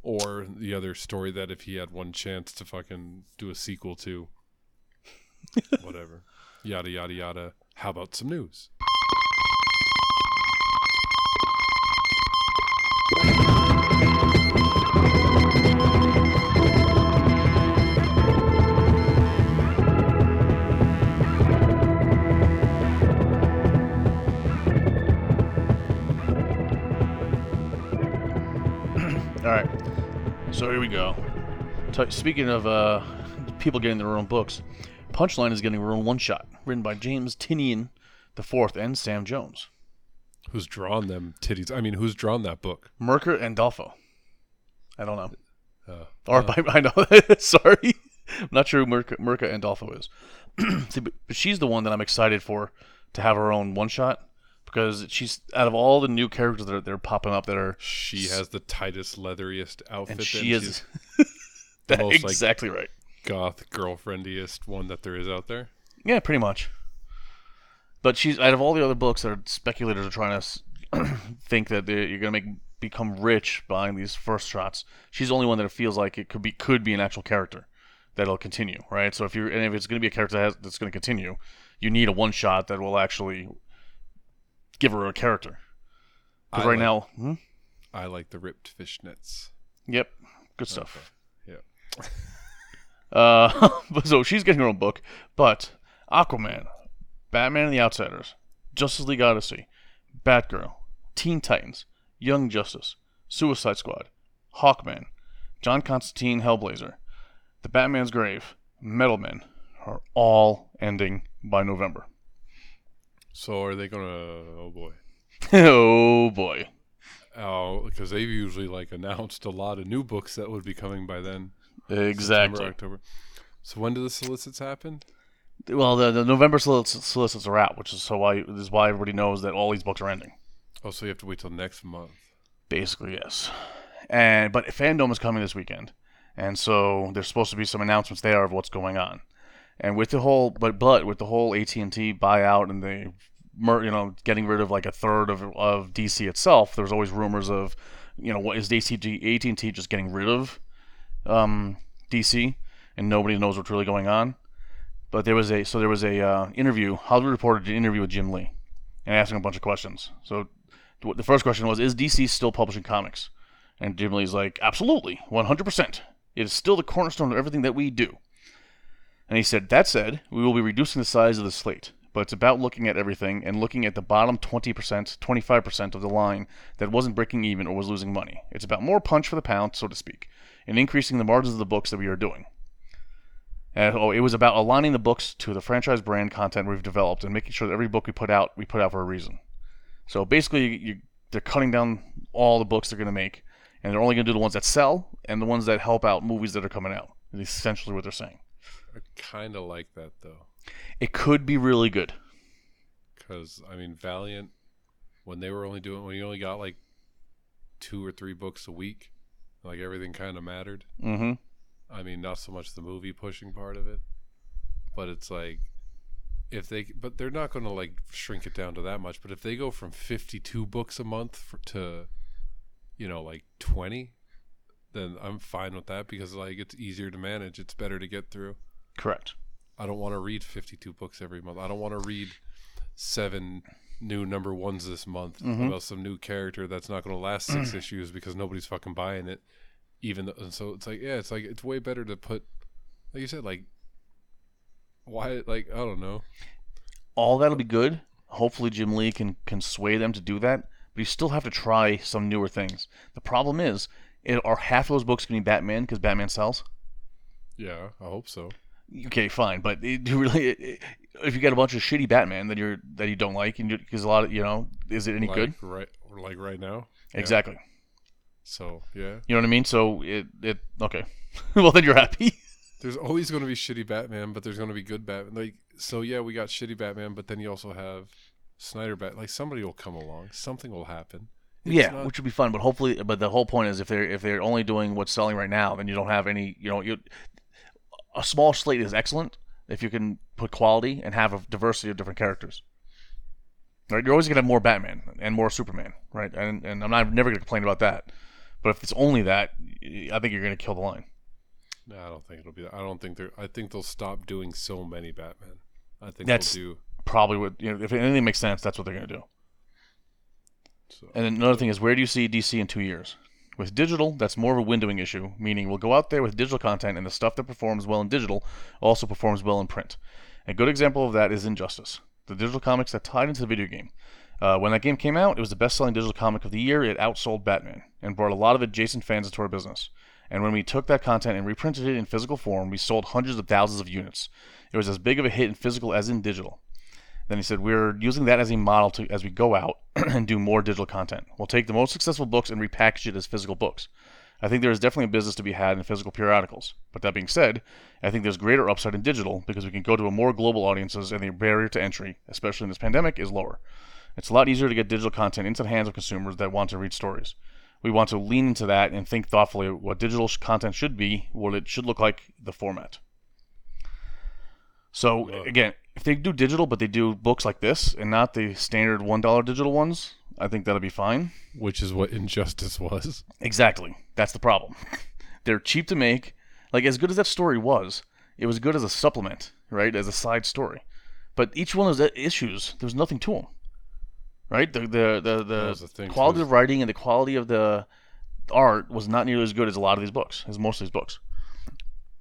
Speaker 1: Or the other story that if he had one chance to fucking do a sequel to, whatever, yada yada yada. How about some news?
Speaker 2: So here we go. T- speaking of uh, people getting their own books, Punchline is getting her own one shot, written by James Tinian the Fourth and Sam Jones.
Speaker 1: Who's drawn them titties? I mean, who's drawn that book?
Speaker 2: Merker and Dolfo. I don't know. Uh, or uh, by, I know. sorry. I'm not sure who Merca, and Dolfo is. See, but she's the one that I'm excited for to have her own one shot because she's out of all the new characters that are, are popping up that are
Speaker 1: she has the tightest leatheriest outfit
Speaker 2: and she is the most exactly
Speaker 1: like, right goth girlfriendiest one that there is out there
Speaker 2: yeah pretty much but she's out of all the other books that are speculators are trying to think that you're gonna make become rich buying these first shots she's the only one that it feels like it could be could be an actual character that'll continue right so if you're and if it's gonna be a character that has, that's gonna continue you need a one shot that will actually give her a character. Because right like, now, hmm?
Speaker 1: I like the ripped fishnets.
Speaker 2: Yep, good stuff. Okay.
Speaker 1: Yeah.
Speaker 2: uh, so she's getting her own book, but Aquaman, Batman and the Outsiders, Justice League Odyssey, Batgirl, Teen Titans, Young Justice, Suicide Squad, Hawkman, John Constantine, Hellblazer, The Batman's Grave, Metal Men are all ending by November.
Speaker 1: So are they gonna? Oh boy. oh
Speaker 2: boy.
Speaker 1: Oh, because they've usually like announced a lot of new books that would be coming by then.
Speaker 2: Exactly. October.
Speaker 1: So when do the solicits happen?
Speaker 2: Well, the, the November solicits, solicits are out, which is so why is why everybody knows that all these books are ending.
Speaker 1: Oh, so you have to wait till next month.
Speaker 2: Basically, yes. And but FanDome is coming this weekend, and so there's supposed to be some announcements there of what's going on. And with the whole, but but with the whole AT and T buyout and the, you know, getting rid of like a third of of DC itself, there's always rumors of, you know, what is AT&T, AT&T just getting rid of, um, DC, and nobody knows what's really going on. But there was a so there was a uh, interview. Hollywood Reporter did an interview with Jim Lee, and asking a bunch of questions. So the first question was, is DC still publishing comics? And Jim Lee's like, absolutely, 100%. It is still the cornerstone of everything that we do. And he said, That said, we will be reducing the size of the slate, but it's about looking at everything and looking at the bottom 20%, 25% of the line that wasn't breaking even or was losing money. It's about more punch for the pound, so to speak, and increasing the margins of the books that we are doing. And, oh, it was about aligning the books to the franchise brand content we've developed and making sure that every book we put out, we put out for a reason. So basically, you, you, they're cutting down all the books they're going to make, and they're only going to do the ones that sell and the ones that help out movies that are coming out. Is essentially what they're saying.
Speaker 1: I kind of like that though.
Speaker 2: It could be really good.
Speaker 1: Because I mean, Valiant, when they were only doing when you only got like two or three books a week, like everything kind of mattered. Mm-hmm. I mean, not so much the movie pushing part of it, but it's like if they but they're not going to like shrink it down to that much. But if they go from fifty-two books a month for, to you know like twenty, then I'm fine with that because like it's easier to manage. It's better to get through.
Speaker 2: Correct.
Speaker 1: I don't want to read 52 books every month. I don't want to read seven new number ones this month mm-hmm. about some new character that's not going to last six issues because nobody's fucking buying it. Even though, so it's like, yeah, it's like, it's way better to put, like you said, like, why, like, I don't know.
Speaker 2: All that'll be good. Hopefully, Jim Lee can, can sway them to do that, but you still have to try some newer things. The problem is, it, are half those books going to be Batman because Batman sells?
Speaker 1: Yeah, I hope so
Speaker 2: okay, fine, but it really, it, if you got a bunch of shitty Batman that you're that you don't like, and because a lot of you know, is it any
Speaker 1: like
Speaker 2: good?
Speaker 1: Right, like right now.
Speaker 2: Exactly. Yeah.
Speaker 1: So yeah.
Speaker 2: You know what I mean? So it it okay. well, then you're happy.
Speaker 1: there's always going to be shitty Batman, but there's going to be good Batman. Like so, yeah, we got shitty Batman, but then you also have Snyder Bat. Like somebody will come along, something will happen.
Speaker 2: It's yeah, not... which would be fun, but hopefully, but the whole point is if they're if they're only doing what's selling right now, then you don't have any. You know, you a small slate is excellent if you can put quality and have a diversity of different characters. Right, you're always gonna have more Batman and more Superman, right? And and I'm not, never gonna complain about that. But if it's only that, I think you're gonna kill the line.
Speaker 1: No, I don't think it'll be. That. I don't think they're. I think they'll stop doing so many Batman. I think that's do...
Speaker 2: probably what you know. If anything makes sense, that's what they're gonna do. So, and another thing is, where do you see DC in two years? With digital, that's more of a windowing issue, meaning we'll go out there with digital content and the stuff that performs well in digital also performs well in print. A good example of that is Injustice, the digital comics that tied into the video game. Uh, when that game came out, it was the best selling digital comic of the year. It outsold Batman and brought a lot of adjacent fans into our business. And when we took that content and reprinted it in physical form, we sold hundreds of thousands of units. It was as big of a hit in physical as in digital. Then he said, We're using that as a model to as we go out and do more digital content. We'll take the most successful books and repackage it as physical books. I think there is definitely a business to be had in physical periodicals. But that being said, I think there's greater upside in digital because we can go to a more global audiences and the barrier to entry, especially in this pandemic, is lower. It's a lot easier to get digital content into the hands of consumers that want to read stories. We want to lean into that and think thoughtfully what digital content should be, what it should look like, the format. So again, if they do digital, but they do books like this and not the standard one dollar digital ones, I think that'll be fine.
Speaker 1: Which is what Injustice was.
Speaker 2: Exactly. That's the problem. They're cheap to make. Like as good as that story was, it was good as a supplement, right? As a side story. But each one of those issues, there's nothing to them, right? The the the, the, the quality of writing and the quality of the art was not nearly as good as a lot of these books, as most of these books.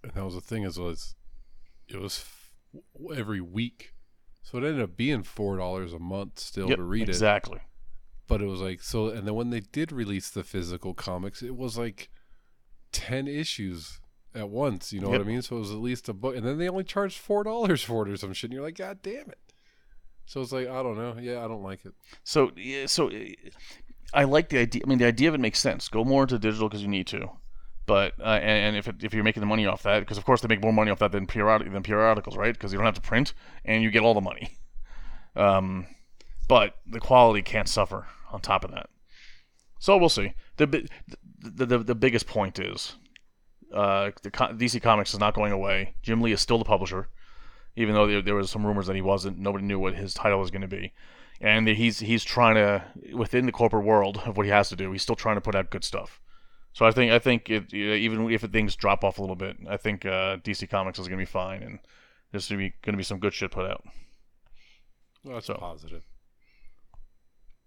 Speaker 1: And that was the thing is was it was every week. So it ended up being four dollars a month still yep, to read
Speaker 2: exactly. it.
Speaker 1: Exactly. But it was like so, and then when they did release the physical comics, it was like ten issues at once. You know yep. what I mean? So it was at least a book, and then they only charged four dollars for it or some shit. And you're like, God damn it! So it's like I don't know. Yeah, I don't like it.
Speaker 2: So yeah, so I like the idea. I mean, the idea of it makes sense. Go more into digital because you need to. But uh, and, and, if it, if you're making the money off that, because of course they make more money off that than periodic than periodicals, right? Because you don't have to print and you get all the money. Um, but the quality can't suffer on top of that. So we'll see. The the the, the biggest point is, uh, the DC Comics is not going away. Jim Lee is still the publisher, even though there, there was some rumors that he wasn't. Nobody knew what his title was going to be, and he's he's trying to within the corporate world of what he has to do. He's still trying to put out good stuff. So I think I think it, even if things drop off a little bit, I think uh, DC Comics is going to be fine, and there's going to be going to be some good shit put out.
Speaker 1: Well, that's so. positive.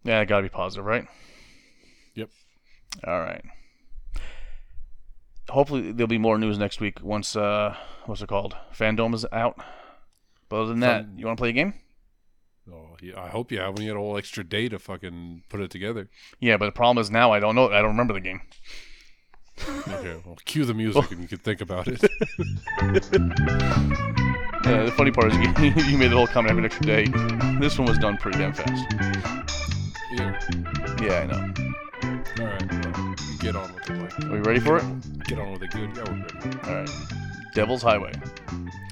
Speaker 2: Yeah, it got to be positive, right?
Speaker 1: Yep.
Speaker 2: All right. Hopefully there'll be more news next week once uh, what's it called? FanDome is out. But other than that, you want to play a game?
Speaker 1: Oh, yeah, I hope you have. had a whole extra day to fucking put it together.
Speaker 2: Yeah, but the problem is now I don't know. I don't remember the game
Speaker 1: okay, well, cue the music and you can think about it. uh,
Speaker 2: the funny part is you, you made the whole comment every extra day. This one was done pretty damn fast. Yeah. Yeah, I know. All
Speaker 1: right, well, get on with it.
Speaker 2: Are we ready for it?
Speaker 1: get on with it, good. Yeah, we're good.
Speaker 2: All right. Devil's Highway.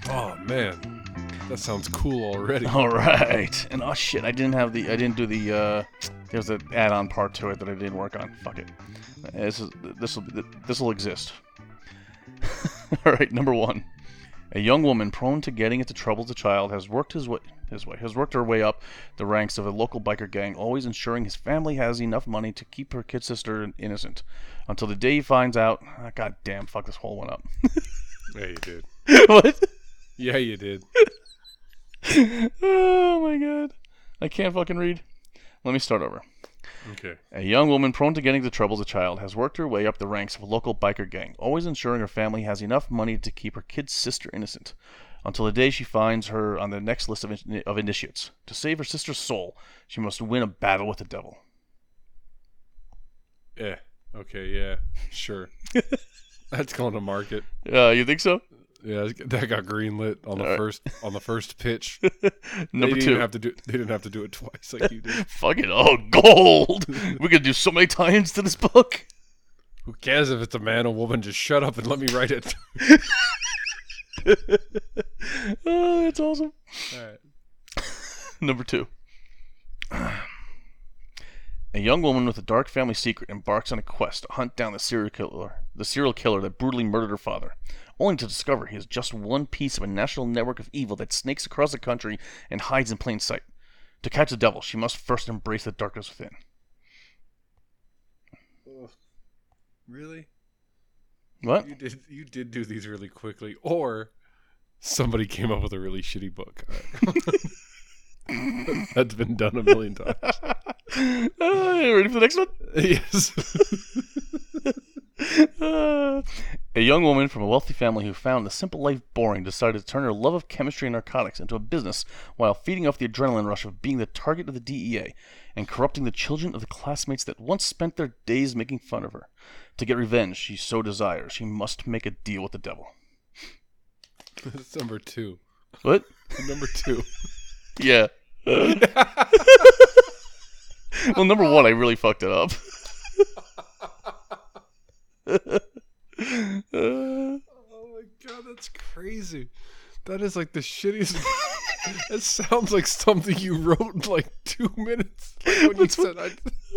Speaker 1: Oh man, that sounds cool already.
Speaker 2: All right. And oh shit, I didn't have the, I didn't do the. uh there's an add-on part to it that I didn't work on. Fuck it. This is this will this will exist. All right, number one. A young woman prone to getting into trouble as a child has worked his way, his way has worked her way up the ranks of a local biker gang, always ensuring his family has enough money to keep her kid sister innocent until the day he finds out. Oh, ah, God damn, fuck this whole one up.
Speaker 1: yeah, you did. What? Yeah, you did.
Speaker 2: oh my god, I can't fucking read. Let me start over.
Speaker 1: Okay.
Speaker 2: A young woman prone to getting into trouble as a child has worked her way up the ranks of a local biker gang, always ensuring her family has enough money to keep her kid sister innocent, until the day she finds her on the next list of, in- of initiates. To save her sister's soul, she must win a battle with the devil.
Speaker 1: Eh. Okay, yeah. Sure. That's going to market.
Speaker 2: Uh, you think so?
Speaker 1: Yeah, that got greenlit on the right. first on the first pitch.
Speaker 2: Number they
Speaker 1: two, have to do. They didn't have to do it twice like you did.
Speaker 2: Fuck
Speaker 1: it,
Speaker 2: oh gold! we could do so many tie-ins to this book.
Speaker 1: Who cares if it's a man or woman? Just shut up and let me write it.
Speaker 2: oh, that's awesome. All right, Number two. A young woman with a dark family secret embarks on a quest to hunt down the serial killer the serial killer that brutally murdered her father, only to discover he is just one piece of a national network of evil that snakes across the country and hides in plain sight. To catch the devil, she must first embrace the darkness within.
Speaker 1: Ugh. Really?
Speaker 2: What?
Speaker 1: You did you did do these really quickly, or somebody came up with a really shitty book. That's been done a million times. Uh,
Speaker 2: ready for the next one? Yes. a young woman from a wealthy family who found the simple life boring decided to turn her love of chemistry and narcotics into a business while feeding off the adrenaline rush of being the target of the DEA and corrupting the children of the classmates that once spent their days making fun of her. To get revenge she so desires, she must make a deal with the devil.
Speaker 1: That's number two.
Speaker 2: What?
Speaker 1: number two.
Speaker 2: yeah. well, number one, I really fucked it up
Speaker 1: oh my god, that's crazy. That is like the shittiest. that sounds like something you wrote in like two minutes. Like when you said I,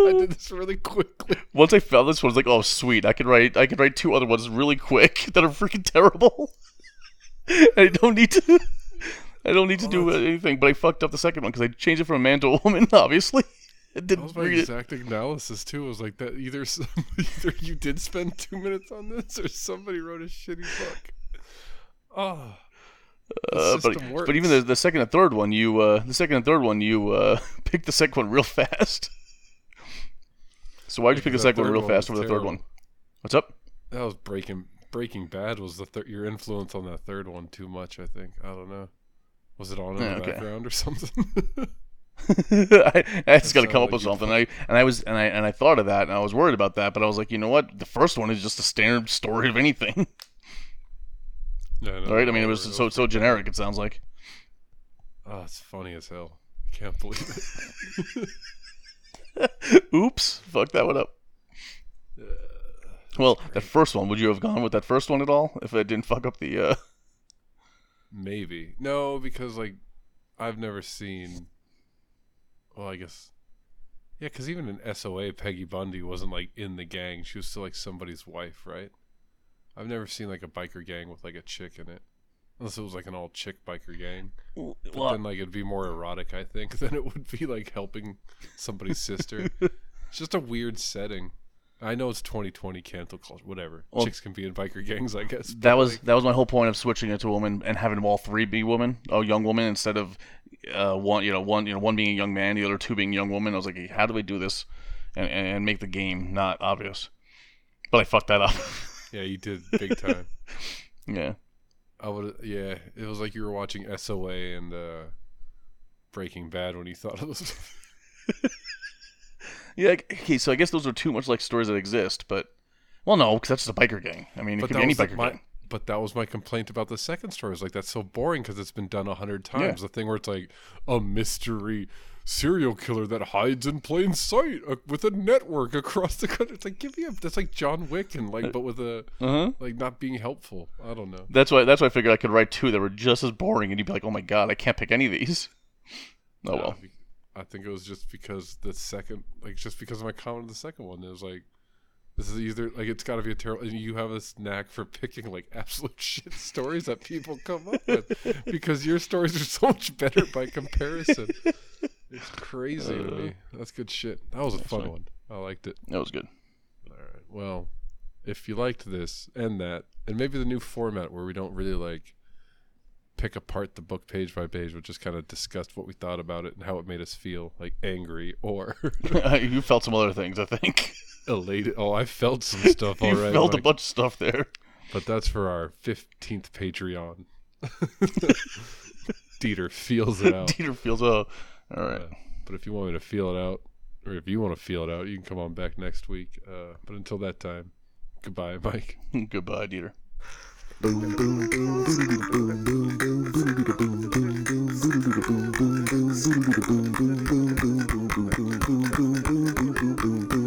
Speaker 1: I did this really quickly.
Speaker 2: Once I found this one, I was like, "Oh, sweet! I can write. I can write two other ones really quick that are freaking terrible. I don't need to. I don't need to oh, do that's... anything." But I fucked up the second one because I changed it from a man to a woman, obviously.
Speaker 1: That was my exact it. analysis too. It was like that either either you did spend two minutes on this, or somebody wrote a shitty book. Oh,
Speaker 2: uh, but, but even the, the second and third one, you uh, the second and third one, you uh, picked the second one real fast. so why'd you pick the second one real one fast over the third one? What's up?
Speaker 1: That was breaking Breaking Bad was the thir- your influence on that third one too much. I think I don't know. Was it on in yeah, the okay. background or something?
Speaker 2: I, I just got to come up with something. I, and I was and I and I thought of that, and I was worried about that, but I was like, you know what? The first one is just a standard story of anything. Yeah, no, right? I mean, it was so so generic. It sounds like.
Speaker 1: Oh, it's funny as hell. I can't believe it.
Speaker 2: Oops! Fuck that one up. Uh, well, great. that first one. Would you have gone with that first one at all if I didn't fuck up the? uh
Speaker 1: Maybe no, because like I've never seen well, I guess. Yeah, because even in SOA, Peggy Bundy wasn't like in the gang. She was still like somebody's wife, right? I've never seen like a biker gang with like a chick in it, unless it was like an all chick biker gang. Well, then like it'd be more erotic, I think, than it would be like helping somebody's sister. It's just a weird setting. I know it's 2020 cancel culture, whatever. Well, Chicks can be in biker gangs, I guess.
Speaker 2: That was like, that was my whole point of switching it to a woman and having all three be women, a young woman instead of uh, one you know one you know one being a young man, the other two being young woman. I was like, how do we do this and, and make the game not obvious? But I fucked that up.
Speaker 1: yeah, you did big time.
Speaker 2: yeah, I
Speaker 1: would. Yeah, it was like you were watching SOA and uh, Breaking Bad when you thought of this.
Speaker 2: yeah. Okay. So I guess those are too much like stories that exist, but well, no, because that's just a biker gang. I mean, but it could be any biker my, gang
Speaker 1: but that was my complaint about the second story. Is like that's so boring because it's been done a hundred times. Yeah. The thing where it's like a mystery serial killer that hides in plain sight uh, with a network across the country. It's like give me a that's like John Wick and like but with a uh-huh. like not being helpful. I don't know.
Speaker 2: That's why that's why I figured I could write two that were just as boring, and you'd be like, oh my god, I can't pick any of these. Oh well.
Speaker 1: I think it was just because the second, like, just because of my comment on the second one, it was like, this is either like it's got to be a terrible. You have a knack for picking like absolute shit stories that people come up with because your stories are so much better by comparison. it's crazy uh, to me. Uh, that's good shit. That was a fun one. I liked it.
Speaker 2: That was good.
Speaker 1: All right. Well, if you liked this and that, and maybe the new format where we don't really like pick apart the book page by page, but just kind of discussed what we thought about it and how it made us feel, like angry or
Speaker 2: you felt some other things, I think
Speaker 1: elated. Oh, I felt some stuff already.
Speaker 2: felt like, a bunch of stuff there.
Speaker 1: But that's for our 15th Patreon. Dieter feels it out.
Speaker 2: Dieter feels out. Oh, all right.
Speaker 1: Uh, but if you want me to feel it out, or if you want to feel it out, you can come on back next week. Uh, but until that time, goodbye, Mike.
Speaker 2: goodbye, Dieter. Boom, boom, boom, boom, boom, boom, boom, boom, boom, boom. boom boom boom boom boom boom boom boom boom boom boom boom boom boom boom